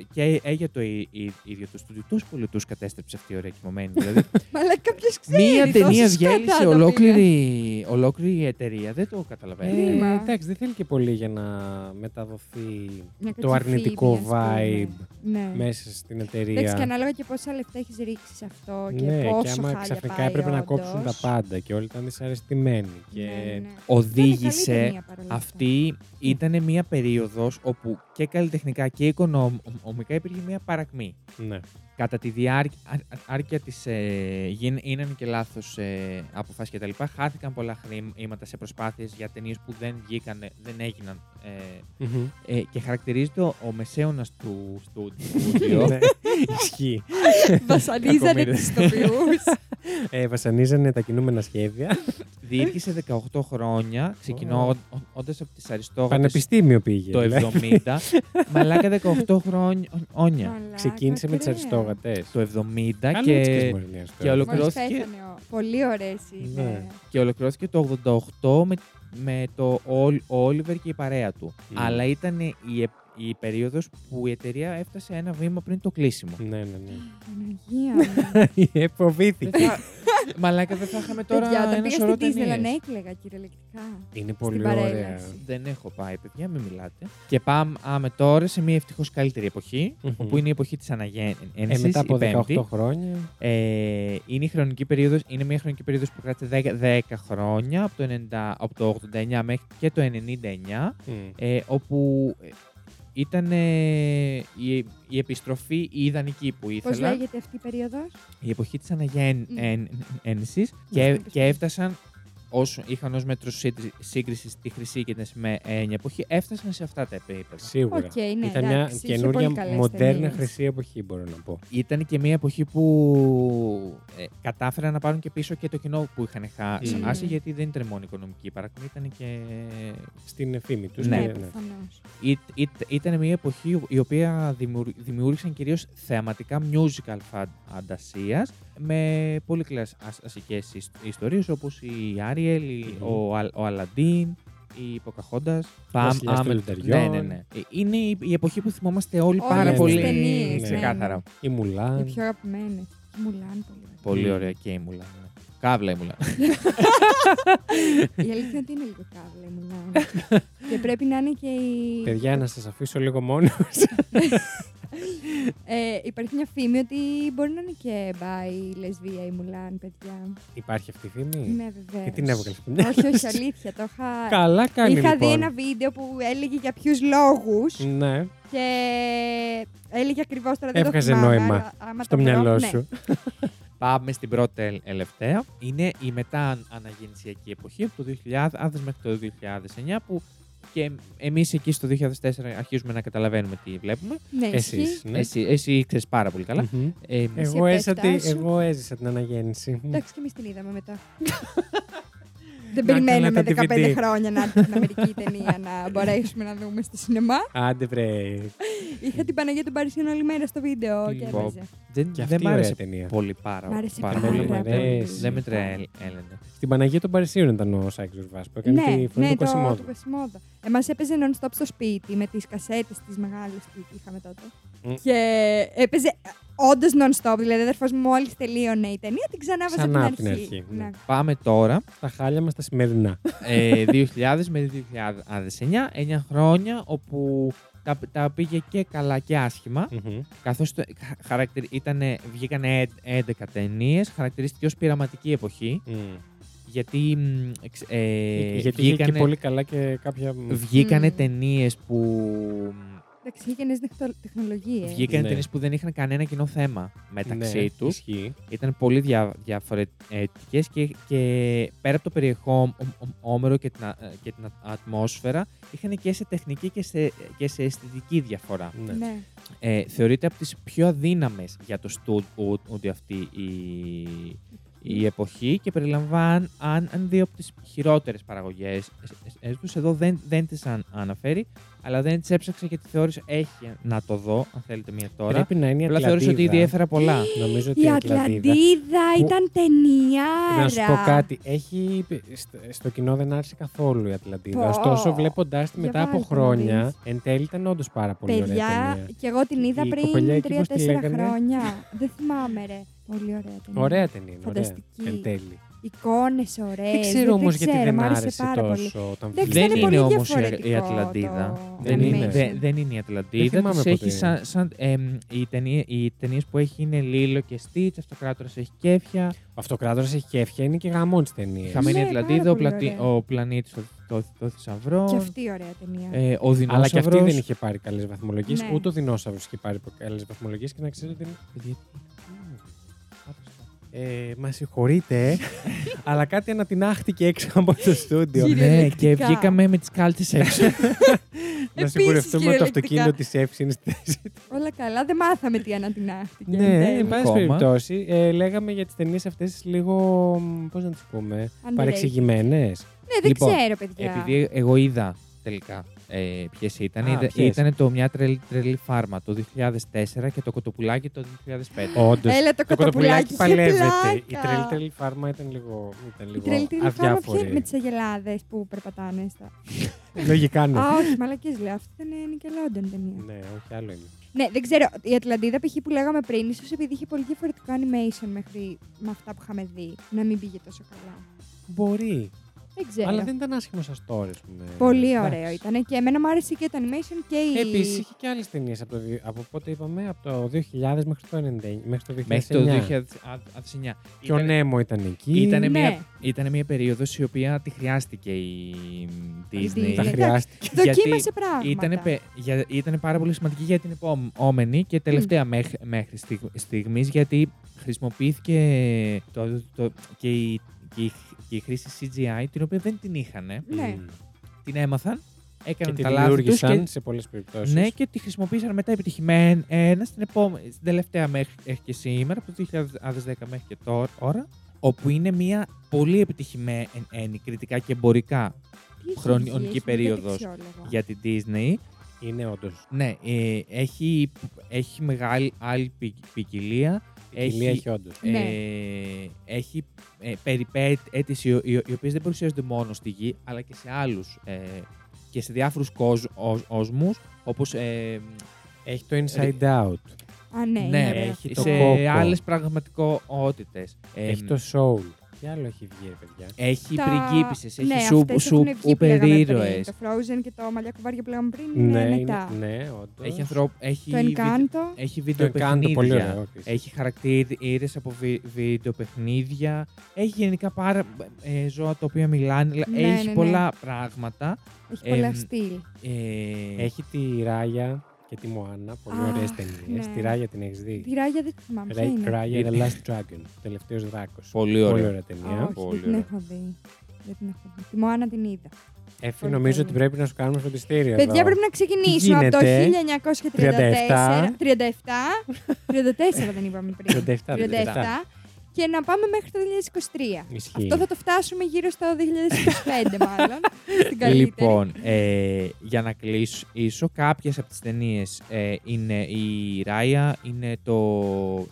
και ε, για το ι- ι- ίδιο το στούντιο. Τους πολιτούς κατέστρεψε αυτή η ωραία κοιμωμένη. Δηλαδή, Αλλά κάποιο ξέρει. μία ταινία τόσους κατά διέλυσε τα ολόκληρη, ολόκληρη η εταιρεία. Δεν το Ε, καταλαβαίνω. Κρίμα. εντάξει, δεν θέλει και πολύ για να μεταδοθεί Μια το κατσιφίδη, αρνητικό ας πούμε. vibe Ναι. μέσα στην εταιρεία. Εντάξει, και ανάλογα και πόσα λεφτά έχεις ρίξει σε αυτό και ναι, πόσο και άμα χάλια ξαφνικά πάει, έπρεπε να όντως. κόψουν τα πάντα και όλοι ήταν δυσαρεστημένοι. Και... Ναι, ναι, ναι. Οδήγησε Ήταν καλή ταινία παρόλα αυτά. αυτή ήταν μια περίοδος όπου και καλλιτεχνικά και οικονομικά υπήρχε μια παρακμή. Ναι. Κατά τη διάρκεια διάρκεια της ε, γίν- γίνανε και λάθος ε, αποφάσεις κτλ. Χάθηκαν πολλά χρήματα σε προσπάθειες για ταινίες που δεν βγήκαν, δεν έγιναν. Ε, Μμμ. ε, και χαρακτηρίζεται ο, ο μεσαίωνας του στούντιο. Ναι, Ισχύει. Βασανίζανε Κακομοίρες. τους ηθοποιούς. Ε, βασανίζανε τα κινούμενα σχέδια. Διήρκησε 18 χρόνια, ξεκινώντας από τις Αριστόγατες Πανεπιστήμιο πήγε. το δηλαδή. 70. Μαλάκα 18 χρόνια. Μαλάκα, Ξεκίνησε με τις κρέα. αριστόγατε. Το 70 Καλούτσικες και, μωρή, οι και αριστόγατες. ολοκληρώ- Μόλις ολοκληρώθηκε- πέθανε ο- Πολύ ωραίες Ναι. είναι. και ολοκληρώθηκε το 88 με, με το Όλ- ο Όλιβερ και η παρέα του. Mm. Αλλά ήταν η, ε- η περίοδος που η εταιρεία έφτασε ένα βήμα πριν το κλείσιμο. Ναι, ναι, ναι. Παναγία μου. Φοβήθηκε. Δεν θα- Μαλάκα δεν θα είχαμε τώρα Παιδιά, όταν ένα πήγα σωρό στην Disneyland ταινίες. έκλαιγα κυριολεκτικά. Είναι πολύ Στην ωραία. παρέλαση. Δεν έχω πάει, παιδιά, μην μιλάτε. Και πάμε άμε τώρα σε μια ευτυχώς καλύτερη εποχή, Μμμ. όπου είναι η εποχή της αναγέννησης. Ε, μετά από 18 χρόνια. Ε, είναι, η χρονική περίοδος, είναι μια χρονική περίοδος που κράτησε 10, 10 χρόνια, από το, 90, από το 89 μέχρι και το 99, Μμ. ε, όπου ε, ήταν ε, η, η επιστροφή η ιδανική που Πώς ήθελα, λέγεται αυτή η περίοδος; η εποχή της αναγέννησης Ναι, και, πες, και πες. έφτασαν όσο είχαν ως μέτρο σύγκριση- σύγκρισης τη χρυσή και την ασημένια εποχή, έφτασαν σε αυτά τα επίπεδα. Σίγουρα. Οκ, ναι, Ήταν μια εντάξει, είχε καινούρια πολύ καλές μοντέρνα ταινίες. χρυσή εποχή, μπορώ να πω. Ήταν και μια εποχή που ε, κατάφεραν να πάρουν και πίσω και το κοινό που είχαν χάσει, Μμμ. γιατί δεν ήταν μόνο οικονομική παρακμή, ήταν και Στην εφήμη τους. Ναι, Ναι, προφανώς. Ή- ή- ήταν μια εποχή η οποία δημιουργ- δημιούργησαν κυρίως θεαματικά musical φαντασίας με πολύ κλασικές ισ- ιστορίες όπως η Άριελ, η- Μμμ. ο, Αλ- ο Αλαντίν, η Ποκαχόντας. Βασιλιάς των Ναι, Λιονταριών. ναι, ναι. Ε, Είναι η, η εποχή που θυμόμαστε όλοι Όλες πάρα τις πολύ ταινίες, ναι, ξεκάθαρα. ναι. Η Οι Μουλάν. πιο αγαπημένες. Μουλάν πολύ ωραία. Πολύ Μμ. ωραία και η Μουλάν. ναι. Κάβλα ήμουν. Η αλήθεια είναι ότι είναι λίγο κάβλα η Μουλάν. και πρέπει να είναι και η. Παιδιά, να σας αφήσω λίγο μόνος. Ε, υπάρχει μια φήμη ότι μπορεί να είναι και μπάι λεσβία η Μουλάν, παιδιά. Υπάρχει αυτή η φήμη; Ναι, βεβαίως. Και την έβγαλες στην άκρη. όχι, όχι, αλήθεια. Το είχα. Καλά κάνει Είχα λοιπόν. δει ένα βίντεο που έλεγε για ποιους λόγους Ναι, και έλεγε ακριβώς τώρα δεν Έβγαζε το θυμάμαι, νόημα αλλά άμα στο το βρω, μυαλό ναι. σου. Πάμε στην πρώτη τελ- τελευταία. Είναι η μετά αναγεννησιακή εποχή από το 2000 μέχρι το 2009 που και εμείς εκεί στο 2004 αρχίζουμε να καταλαβαίνουμε τι βλέπουμε. Ναι, Εσείς, ισχύει. ναι. Εσύ, εσύ ξέρεις πάρα πολύ καλά. Μμμ. Ε, Εγώ Εσύ έζησα, από τη- τα εφτά σου. εγώ έζησα την αναγέννηση. Εντάξει, και εμείς την είδαμε μετά. Δεν Να περιμέναμε κάνετε 15 DVD. χρόνια να έρθει στην Αμερική η ταινία να μπορέσουμε να δούμε στο σινεμά. Άντε βρε. Είχα την Παναγία των Παρισίων όλη μέρα στο βίντεο και Πω. έβαζε. δεν, Και δεν αυτή μ' άρεσε ωραία ταινία. πολύ πάρα, Μ' άρεσε πάρα πάρα πολύ. πολύ. Δεν- Δεν με τρέλαινε. Στην Παναγία των Παρισίων ήταν ο Σάκη Ζουρβά που έκανε Ναι, τη φωνή ναι, του το, Κωσιμόδου. το Κωσιμόδο. Εμάς έπαιζε non-stop στο σπίτι με τις κασέτες τις μεγάλες που είχαμε τότε. Μμ. Και έπαιζε όντως non-stop. Δηλαδή, ο αδερφός μου μόλις τελείωνε η ταινία, την ξανά βάζα Ξανά από από την την αρχή. αρχή, ναι. Ναι. Πάμε τώρα Τα χάλια μας τα σημερινά. ε, 2000 με 2009, 9 χρόνια όπου τα, τα πήγε και καλά και άσχημα. Μμμ. Καθώς το, χα- χαρακτηρι, ήτανε, βγήκανε 11 ταινίες, χαρακτηρίστηκε ως πειραματική εποχή, Μμ. Γιατί, μ, εξ- ε, Γιατί είχε και βγήκανε, πολύ καλά και κάποια. μ, βγήκανε Μμ. ταινίες που... Εντάξει, είχε και νέε τεχνολογίες. Βγήκαν Ναι. ταινίες που δεν είχαν κανένα κοινό θέμα μεταξύ ναι, τους. Ισχύει. Ήταν πολύ δια, διαφορετικές και, και πέρα από το περιεχόμενο και την, α- και την α- ατμόσφαιρα είχαν και σε τεχνική και σε, και σε αισθητική διαφορά. Ναι. Ναι. Ε, θεωρείται από τις πιο αδύναμες για το στούντιο αυτή η, η εποχή και περιλαμβάνει αν, αν δύο από τις χειρότερες παραγωγές ε, ε, τους. Εδώ δεν, δεν τις αν, αναφέρει, αλλά δεν τις έψαξα γιατί θεώρησα έχει να το δω, αν θέλετε μία τώρα. Πρέπει να είναι η Απλά θεώρησα ότι Ατλαντίδα. διέφερα πολλά. Νομίζω ότι Η η Ατλαντίδα. Ατλαντίδα Που- ήταν ταινία. Να σου πω κάτι. Έχει, στο, στο κοινό δεν άρεσε καθόλου η Ατλαντίδα. Πω. Ωστόσο, βλέποντάς τη Για μετά από βάλτε να χρόνια, δεις. εν τέλει ήταν όντως πάρα πολύ ωραία Παιδιά, ταινία. και εγώ την είδα Η κοπελιά πριν εκεί, πώς τη 3-4 λέγανε; χρόνια. Δεν θυμάμαι, ρε. Πολύ ωραία ταινία. Ωραία ταινία. είναι, Ωραία. Φανταστική. Εν τέλει. Εικόνες ωραίες. Δεν ξέρω όμως γιατί ξέρω, δεν μ' άρεσε άρεσε πάρα πολύ. τόσο όταν Εντάξει, βγήκε. Δεν ήταν είναι πολύ όμως η- διαφορετικό η Ατλαντίδα. το Δεν animation. είναι. Δεν, δεν είναι η Ατλαντίδα. θυμάμαι Τους έχει ποτέ. σαν, σαν, εμ, οι, ταινίε, οι ταινίες που έχει είναι Λίλο και Στίτς, Αυτοκράτορας έχει κέφια, Ο Αυτοκράτορας έχει κέφια, είναι και γαμόν τη ταινία. Χαμένη Ναι, Ατλαντίδα, πάρα ο, πολύ πλατη, ωραία. ο πλανήτης το, το, το θησαυρό, Και αυτή η ωραία ταινία. ε, ο Αλλά και αυτή δεινόσαυρος. δεν είχε πάρει καλές βαθμολογίες. Ναι. Ούτε ο Δεινόσαυρος είχε πάρει καλές βαθμολογίες. Και να ξέρετε. Είναι- Παιδιά, Ε, Μα συγχωρείτε, ε, αλλά κάτι ανατινάχτηκε έξω από το στούντιο. Κύριε- Ναι, και Κυριολεκτικά. βγήκαμε με τις κάλτσες έξω. να Επίσης, σιγουρευτούμε ότι το κυριολεκτικά. αυτοκίνητο της Εύση είναι στη θέση του. Όλα καλά, δεν μάθαμε τι ανατινάχτηκε. εν Ναι, τέλει. εν πάση Ακόμα. περιπτώσει, ε, λέγαμε για τις ταινίες αυτές λίγο. Πώς να τις πούμε, Underrated. παρεξηγημένες. Ναι, δεν Λοιπόν, ξέρω, παιδιά. Επειδή εγώ είδα τελικά ε, ποιες ήταν. Α, Είδα- ποιες; Ήταν το Μια τρελή, τρελή φάρμα το 2004 και το Κοτοπουλάκι το 2005. Όντως. Έλα το, Το κοτοπουλάκι είχε παλεύεται. πλάκα. Η τρελή τρελή φάρμα ήταν λίγο, ήταν Η λίγο τρελή τρελή φάρμα ποια είναι αδιάφορη. με τις αγελάδες που περπατάνε στα. Λογικά ναι. Α, όχι, μαλακίε λέω. Αυτή ήταν Nickelodeon ταινία. Ναι, όχι άλλο είναι. Ναι, δεν ξέρω. Η Ατλαντίδα π.χ. που λέγαμε πριν, ίσως επειδή είχε πολύ διαφορετικό animation μέχρι με αυτά που είχαμε δει, να μην πήγε τόσο καλά. Μπορεί. Δεν ξέρω. Αλλά δεν ήταν άσχημο σα τώρα, ας πούμε. Πολύ Εντάξει. ωραίο ήταν και εμένα μου άρεσε και το animation και η. Επίσης είχε και άλλες ταινίες από, το δι- από πότε είπαμε, από το 2000 μέχρι το 90, μέχρι το 2009. Μέχρι το 2009. Και ο Νέμο ήταν εκεί. Ήτανε Ναι. μια, ήτανε μια περίοδος η οποία τη χρειάστηκε η Disney. Τα Disney. χρειάστηκε. Δοκίμασε πράγματα. Ήτανε, πε- για, ήτανε πάρα πολύ σημαντική για την επόμενη και τελευταία μέχρι, μέχρι στιγ- στιγμής γιατί χρησιμοποιήθηκε το, το, και, η, και, η, και η χρήση CGI την οποία δεν την είχαν. Ναι. Μμμ. Την έμαθαν, Και έκαναν τη τα λάθη τους δημιούργησαν και, σε πολλές περιπτώσεις. ναι, και τη χρησιμοποίησαν μετά επιτυχημένα στην, επόμενη, στην τελευταία μέχρι μέχρι και σήμερα, από το 2010 μέχρι και τώρα, όπου είναι μια πολύ επιτυχημένη κριτικά και εμπορικά Τι έχεις χρονική βγει, έχεις βγει περίοδος δεξιόλογο. για την Disney. Είναι όντως. Ναι, ε, έχει, έχει μεγάλη άλλη ποι- ποικιλία. Ποικιλία έχει όντως. Ναι. Ε, έχει ε, περιπέτειες οι, οι, οι οποίες δεν παρουσιάζονται μόνο στη γη, αλλά και σε άλλους ε, και σε διάφορους κόσμους, όπως ε, Έχει το Inside Out. Α, ναι, ναι, είναι ωραίο. έχει το σε Coco. άλλες πραγματικότητες. Ε, Έχει το Soul. Τι άλλο έχει βγει, ρε παιδιά; Έχει Τα- πριγκίπισσες, έχει ναι, σουπ, αυτές σουπ, έχουν βγει που λέγαμε πριν. ήρωες. Το Frozen και το μαλλιά κουβάρια που λέγαμε πριν Ναι, είναι είναι- μετά. ναι, όντως. Έχει, ανθρώπ, έχει, Το βι- Encanto. έχει Το Encanto, πολύ βιντεοπαιχνίδια. ωραίο. επίσης. Έχει χαρακτήρες από βι, βιντεοπαιχνίδια. Έχει γενικά πάρα ε, ζώα τα οποία μιλάνε. δηλαδή Ναι, έχεις ναι, ναι. πολλά πράγματα. Έχει πολλά Εμ, στυλ. Ε, Έχει τη Ράγια και τη Μωάννα. Πολύ Αχ, ωραίες ταινίες. ναι. Τη Ράγια την έχεις δει; Τη Ράγια δεν τη θυμάμαι. ποια είναι. Ράγια The Last Dragon. Τελευταίος δράκος. Πολύ ωραία. Πολύ ωραία ταινία. Όχι, πολύ δεν την ωραία. έχω δει. Δεν την έχω δει. Τη Μωάνα την είδα. Εφη, Πολύ νομίζω καλή. ότι πρέπει να σου κάνουμε φροντιστήριο. Παιδιά, εδώ. πρέπει να ξεκινήσουμε από το γίνεται; 1934. 37. 34 δεν είπαμε πριν. 37, 37. Και να πάμε μέχρι το 2023. Ισχύει. Αυτό θα το φτάσουμε γύρω στο 2025 μάλλον. Στην καλύτερη. Λοιπόν, ε, για να κλείσω, κάποιες από τις ταινίες ε, είναι η Ράια, είναι, το,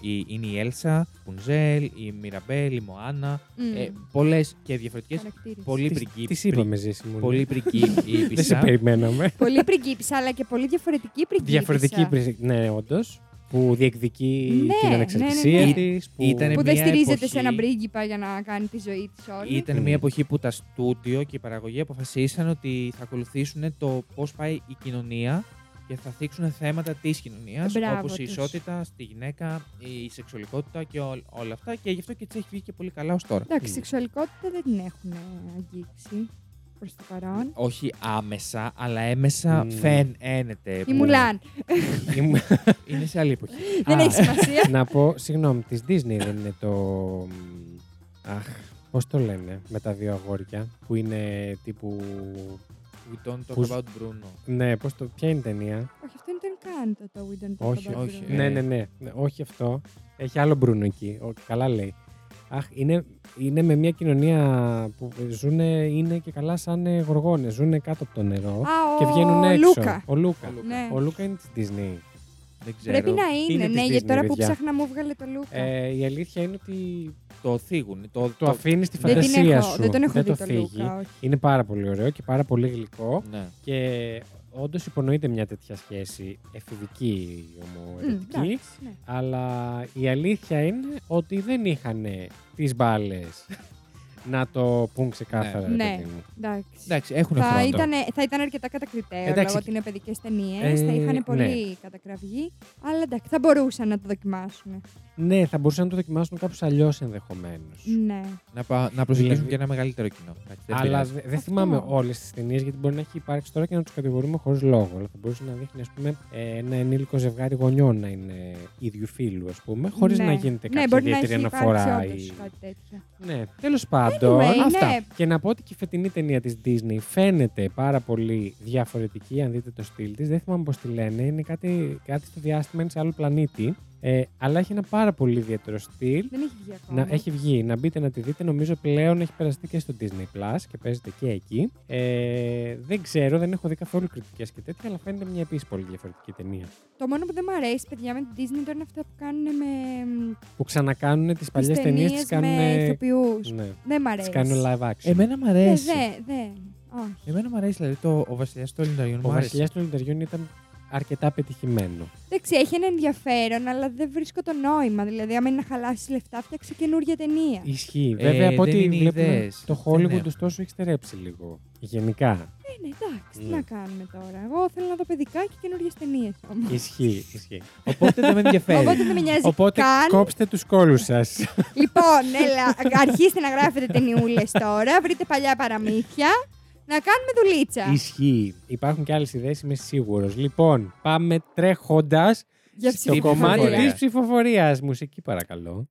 η, είναι η Έλσα, η Πουνζέλ, η Μιραμπέλ, η Μοάνα. Μμ. Ε, Πολλές και διαφορετικές. Χαρακτήρες. Πολύ Τις- πριγκίπ- τις είπαμε, Ζήση μου. Πολύ Δεν σε πριγκίπισσα. περιμέναμε. Πολύ πριγκίπισσα, αλλά και πολύ διαφορετική πριγκίπισσα. Διαφορετική πρι- Ναι, όντως. Που διεκδικεί Ναι, την ανεξαρτησία ναι, ναι. της, Που... Ήτανε Που δεν μια στηρίζεται εποχή- σε ένα πρίγκιπα για να κάνει τη ζωή της όλη. Ήταν Mm. μια εποχή που τα στούντιο και η παραγωγή αποφασίσαν ότι θα ακολουθήσουν το πώς πάει η κοινωνία και θα θίξουν θέματα της κοινωνίας, Μπράβο όπως η τους. ισότητα στη γυναίκα, η σεξουαλικότητα και ό- όλα αυτά. Και γι' αυτό και τη έχει βγει και πολύ καλά ως τώρα. Εντάξει, Μμ. σεξουαλικότητα δεν την έχουν αγγίξει προς το παρόν. Όχι άμεσα, αλλά έμεσα Μμ. φαίνεται. Η που Μουλάν. Ήμουν- Είναι σε άλλη εποχή. Δεν Α. έχει σημασία. να πω, συγγνώμη, της Disney δεν είναι το... Αχ, πώς το λένε, με τα δύο αγόρια, που είναι τύπου... We don't talk Πούς- about Bruno. Ναι, πώς το... Ποια είναι η ταινία; Όχι, αυτό είναι το Encanto, το We Don't Talk Όχι, About όχι. Bruno. Ε. Ναι, ναι, ναι, ναι, όχι αυτό. Έχει άλλο Μπρούνο εκεί. Ο, καλά λέει. Αχ, είναι, είναι με μια κοινωνία που ζουν, είναι και καλά σαν ε, γοργόνες. Ζουν κάτω από το νερό Α, και βγαίνουν ο έξω. Λούκα. Ο Λούκα. Ο Λούκα. Ναι. Ο Λούκα είναι της Disney. Δεν ξέρω. Πρέπει να είναι, Είναι ναι, της γιατί Disney, τώρα που παιδιά; ψάχνα μου βγάλε το Λούκα. Ε, η αλήθεια είναι ότι Το θίγουν. Το, το αφήνεις στη δεν, την φαντασία έχω, σου. δεν τον έχω δει το το θίγει. Λούκα, όχι. Είναι πάρα πολύ ωραίο και πάρα πολύ γλυκό. Ναι. Και όντως υπονοείται μια τέτοια σχέση εφηβική Μμ, ομοερετική. εντάξει, ναι. Αλλά η αλήθεια είναι ότι δεν είχαν τις μπάλες να το πούν ξεκάθαρα. ρε Ναι. παιδί μου. Εντάξει. Εντάξει, έχουν Θα χρόνο. ήταν, θα ήταν αρκετά κατακριτέο Εντάξει. λόγω ότι είναι παιδικές ταινίες. Ε, θα είχαν ναι. πολύ κατακραυγή. Αλλά εντάξει, θα μπορούσαν να το δοκιμάσουν. Ναι, θα μπορούσαν να το δοκιμάσουν κάπως αλλιώς ενδεχομένως. Ναι. Να, πα, να προσεγγίσουν Δηλαδή- και ένα μεγαλύτερο κοινό. Εντάξει, δεν Αλλά πειράζει. δε- δεν Αυτό. θυμάμαι όλες τις ταινίες γιατί μπορεί να έχει υπάρξει τώρα και να τους κατηγορούμε χωρίς λόγο. Αλλά θα μπορούσε να δείχνει ας πούμε, ε, ένα ενήλικο ζευγάρι γονιών να είναι ίδιου φίλου, ας πούμε, χωρίς ναι. να γίνεται ναι, κάποια μπορεί να ιδιαίτερη έχει αναφορά. υπάρξει ή- όντως κάτι τέτοιο. Ναι, τέλος πάντων. Anyway, αυτά. ναι. Και να πω ότι και η φετινή ταινία της Disney φαίνεται πάρα πολύ διαφορετική, αν δείτε το στυλ της. Δεν θυμάμαι πώς τη λένε. Είναι κάτι, κάτι στο διάστημα, είναι σε άλλο πλανήτη. Ε, αλλά έχει ένα πάρα πολύ ιδιαίτερο στυλ. Δεν έχει βγει ακόμα. Να, έχει βγει, να μπείτε να τη δείτε. Νομίζω πλέον έχει περαστεί και στο Disney Plus και παίζεται και εκεί. Ε, δεν ξέρω, δεν έχω δει καθόλου κριτικές και τέτοια, αλλά φαίνεται μια επίσης πολύ διαφορετική ταινία. Το μόνο που δεν μου αρέσει, παιδιά, με την Disney τώρα είναι αυτά που κάνουν με Που ξανακάνουν τις τις παλιές ταινίες, τι ταινίες κάνουν. με ηθοποιούς. Ναι, Δεν μ' τις αρέσει. κάνουν live action. Εμένα μου Δεν, αρέσει. δεν, δεν. Όχι. Εμένα μου αρέσει, δηλαδή το, ο Βασιλιάς των Λινταριών Ο μου άρεσε. Βασιλιάς των Λινταριών ήταν αρκετά πετυχημένο. Εντάξει, έχει ένα ενδιαφέρον, αλλά δεν βρίσκω το νόημα. Δηλαδή, άμα είναι να χαλάσει λεφτά, φτιάξε καινούργια ταινία. Ισχύει. Ε, Βέβαια, από δεν ό,τι είναι βλέπουμε, ιδέες. το Δεν Hollywood έχω. ωστόσο έχει στερέψει λίγο. Γενικά. Ε, ναι, εντάξει, τι Ναι. να κάνουμε τώρα. Εγώ θέλω να δω παιδικά και καινούριε ταινίες όμως. Ισχύει. ισχύει. Οπότε δεν με ενδιαφέρει. Οπότε δεν με νοιάζει Οπότε καν. κόψτε τους κόλους σας. Λοιπόν, έλα, αρχίστε να γράφετε ταινιούλες τώρα. Βρείτε παλιά παραμύθια. Να κάνουμε δουλίτσα. Ισχύει. Υπάρχουν και άλλες ιδέες, είμαι σίγουρος. Λοιπόν, πάμε τρέχοντας Για στο ψηφοφορία. κομμάτι ψηφοφορία. της ψηφοφορίας. Μουσική, παρακαλώ.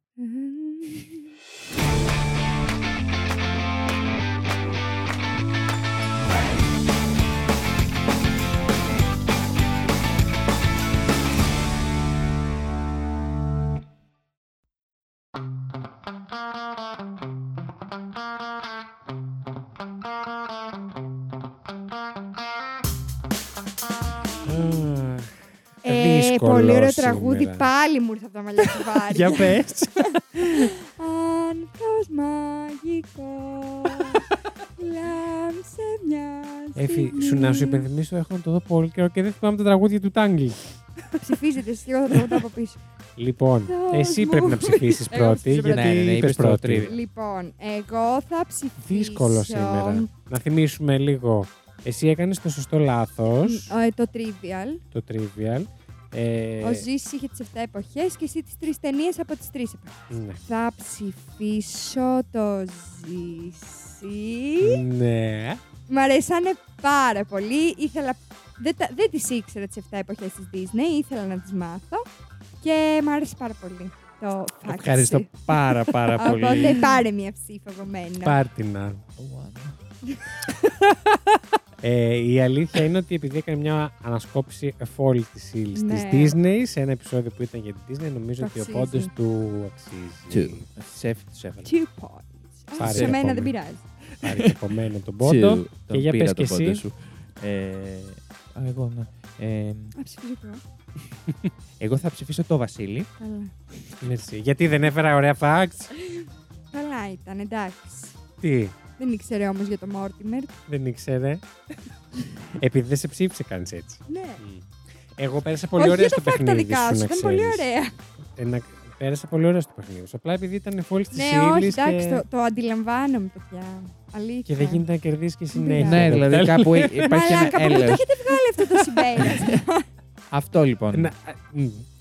Πολύ ωραίο σήμερα. τραγούδι. Πάλι μου ήρθε από τα μαλλιά του βάρη. Για πες. Άνθος μαγικός. Λάμψε μια Έφη, στιγμή. σου να σου υπενθυμίσω, έχω να το δω πολύ καιρό και δεν θυμάμαι τα τραγούδια του Τάγκλι. Ψηφίζετε, εσύ, εγώ θα το τραγουδάω από πίσω. Λοιπόν, Δώσ' εσύ μου. πρέπει να ψηφίσεις Εγώ πρώτη, ψήφισα γιατί πρώτη. Ναι, ναι, ναι, είπες είπες το πρώτη. τρίβι. Λοιπόν, εγώ θα ψηφίσω. Δύσκολο σήμερα. Να θυμίσουμε λίγο. Εσύ έκανες το σωστό λάθος, Ε, το Trivial. το trivial. Ε, Ο Ζήσης είχε τις 7 εποχές και εσύ τις τρεις ταινίες από τις τρεις εποχές. ναι. Θα ψηφίσω το Ζήση. ναι. Μ' αρέσανε πάρα πολύ. Ήθελα... Δεν, τα... δεν τις ήξερα τις 7 εποχές της Disney. Ήθελα να τις μάθω. Και μ' άρεσε πάρα πολύ το fact Ευχαριστώ sheet. πάρα πάρα πολύ. Οπότε πάρε μια ψήφο από μένα. Πάρτινα. Ε, η αλήθεια είναι ότι επειδή έκανε μια ανασκόπηση εφόλη της ύλης Ναι. της Disney σε ένα επεισόδιο που ήταν για τη Disney, νομίζω Το ότι ο αξίζει. πόντος του αξίζει. Two. Σεφ, τους έβαλα. Two points. Πάρε Σε μένα επόμενο. δεν πειράζει. Πάρει και από μένα τον πόντο. Two. Και Τον για πήρα πες τον και πόντο εσύ. σου. Ε, α, εγώ, ναι. Ε, Α, ψηφίζω εγώ. εγώ θα ψηφίσω το Βασίλη. Καλά. Merci. Γιατί δεν έφερα ωραία facts; Καλά ήταν, εντάξει. Τι, Δεν ήξερε όμως για το Mortimer. δεν ήξερε. Επειδή δεν σε ψήφισε κανείς έτσι. Ναι. Εγώ πέρασα πολύ Όχι ωραία για στο το fact τα παιχνίδι δικά σου, σου, να ήταν πολύ ξέρεις. ωραία. Ε, να- Πέρασα πολύ ωραία στο παιχνίδι σου. Απλά επειδή ήταν φόλη τη Ναι, όχι, ύλη εντάξει, και... το, το αντιλαμβάνομαι, παιδιά. Αλήθεια. και δεν γίνεται να κερδίσεις και συνέχεια. Ναι, Ναι, δηλαδή κάπου υπάρχει Μαλάκα, ένα από πού το έλεος. έχετε βγάλει αυτό το συμπέρασμα; Αυτό λοιπόν.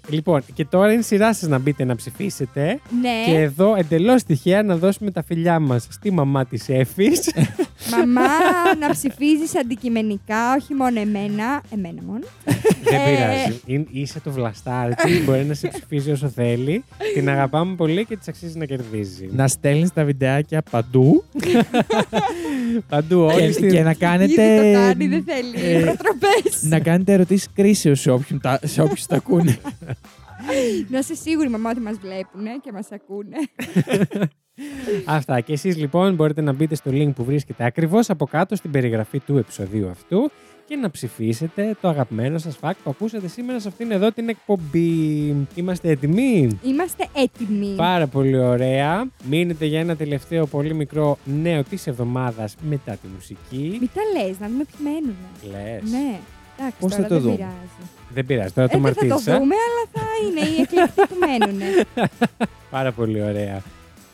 Να- μ. Λοιπόν, και τώρα είναι η σειρά σας να μπείτε να ψηφίσετε. ναι, Και εδώ εντελώς τυχαία να δώσουμε τα φιλιά μας στη μαμά της Εφη. μαμά, να ψηφίζεις αντικειμενικά, όχι μόνο εμένα, εμένα μόνο. Δεν Ε, πειράζει. Είναι- Είσαι το βλαστάρι της, Μπορεί να σε ψηφίζει όσο θέλει. Την αγαπάμε πολύ και της αξίζει να κερδίζει. Να στέλνεις τα βιντεάκια παντού Παντού όλοι και, στην. και να Ήδη κάνετε. το κάνει, δεν θέλει. ε, Προτροπές. να κάνετε ερωτήσεις κρίσεως σε όποιον τα, σε όποιους τα ακούνε. Να είσαι σίγουρη, μαμά, ότι μας βλέπουν και μας ακούνε. Αυτά. Και εσείς λοιπόν μπορείτε να μπείτε στο link που βρίσκεται ακριβώς από κάτω στην περιγραφή του επεισοδίου αυτού και να ψηφίσετε το αγαπημένο σας fact που ακούσατε σήμερα σε αυτήν εδώ την εκπομπή. Είμαστε έτοιμοι; Είμαστε έτοιμοι. Πάρα πολύ ωραία. Μείνετε για ένα τελευταίο πολύ μικρό νέο της εβδομάδας μετά τη μουσική. Μην τα λες, να δούμε ποιοι μένουν. Λες. Ναι. Εντάξει, Πώς τώρα θα το δεν δούμε; πειράζει. Δεν πειράζει, τώρα το Ε, δεν θα το μαρτύρησα. δούμε, αλλά θα είναι οι εκλεκτοί που μένουν. Πάρα πολύ ωραία.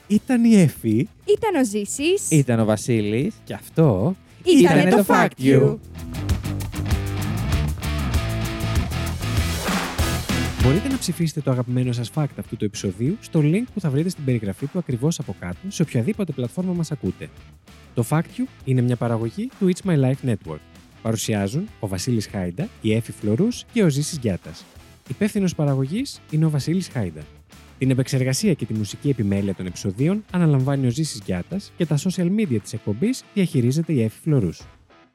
Ήταν η Εφη Ήταν ο Ζήσης. Ήταν ο Βασίλης. και αυτό Ήτανε Ήτανε το το Fact Fact You. You. Μπορείτε να ψηφίσετε το αγαπημένο σας fact αυτού του επεισοδίου στο link που θα βρείτε στην περιγραφή του ακριβώς από κάτω σε οποιαδήποτε πλατφόρμα μας ακούτε. Το Fact You είναι μια παραγωγή του It's My Life Network. Παρουσιάζουν ο Βασίλης Χάιντα, η Έφη Φλωρούς και ο Ζήσης Γιάτας. Υπεύθυνος παραγωγής είναι ο Βασίλης Χάιντα. Την επεξεργασία και τη μουσική επιμέλεια των επεισοδίων αναλαμβάνει ο Ζήσης Γιάτας και τα social media της εκπομπής διαχειρίζεται η Έφη Φλωρούς.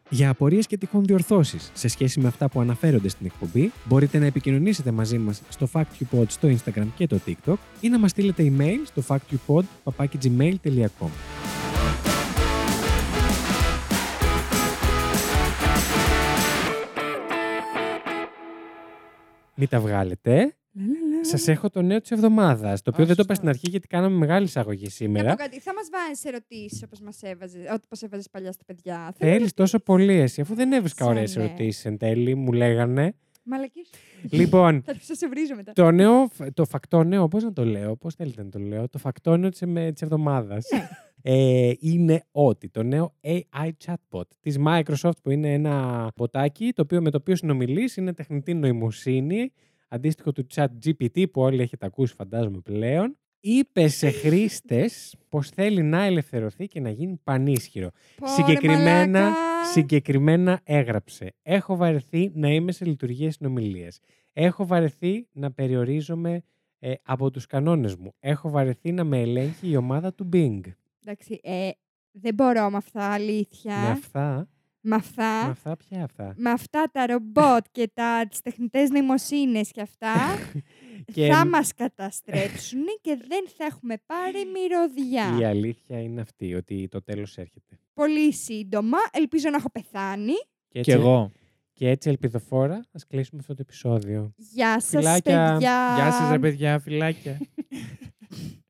Για απορίες και τυχόν διορθώσεις σε σχέση με αυτά που αναφέρονται στην εκπομπή, μπορείτε να επικοινωνήσετε μαζί μας στο FactUpod στο Instagram και το TikTok ή να μας στείλετε email στο factupod.gmail.com Μην τα βγάλετε. Σας έχω το νέο της εβδομάδας. Το οποίο δεν το είπα Άστο. στην αρχή γιατί κάναμε μεγάλη εισαγωγή Να σήμερα. πω κάτι, θα μας βάζεις ερωτήσεις όπως μας έβαζες, όπως έβαζες παλιά στα παιδιά. Θέλω Θέλεις τόσο πολύ εσύ, αφού δεν έβρισκα Σαν ωραίες ναι. ερωτήσεις εν τέλει, μου λέγανε. Μαλακίες. λοιπόν, Θα αρχίσω να σε βρίζω μετά. το νέο, το φακτόνιο, πώς να το λέω, πώς θέλετε να το λέω, το φακτόνιο της, εμ- της εβδομάδας Ναι. ε, είναι ότι το νέο AI chatbot της Microsoft που είναι ένα ποτάκι το οποίο, με το οποίο συνομιλείς είναι τεχνητή νοημοσύνη αντίστοιχο του chat GPT που όλοι έχετε ακούσει φαντάζομαι πλέον είπε σε χρήστες πως θέλει να ελευθερωθεί και να γίνει πανίσχυρο. Πω, ρε Συγκεκριμένα, μαλάκα. συγκεκριμένα έγραψε. Έχω βαρεθεί να είμαι σε λειτουργίες συνομιλίες. Έχω βαρεθεί να περιορίζομαι ε, από τους κανόνες μου. Έχω βαρεθεί να με ελέγχει η ομάδα του Bing. Εντάξει, ε, δεν μπορώ με αυτά, αλήθεια. Με αυτά, Με αυτά. με αυτά ποια αυτά; με αυτά τα ρομπότ και τα, τις τεχνητές νοημοσύνες και αυτά Και θα μας καταστρέψουν και δεν θα έχουμε πάρει μυρωδιά. η αλήθεια είναι αυτή, ότι το τέλος έρχεται. Πολύ σύντομα, ελπίζω να έχω πεθάνει. Και Κι εγώ. Και έτσι ελπιδοφόρα, ας κλείσουμε αυτό το επεισόδιο. Γεια σας, Φιλάκια. παιδιά. Γεια σας ρε παιδιά, φιλάκια.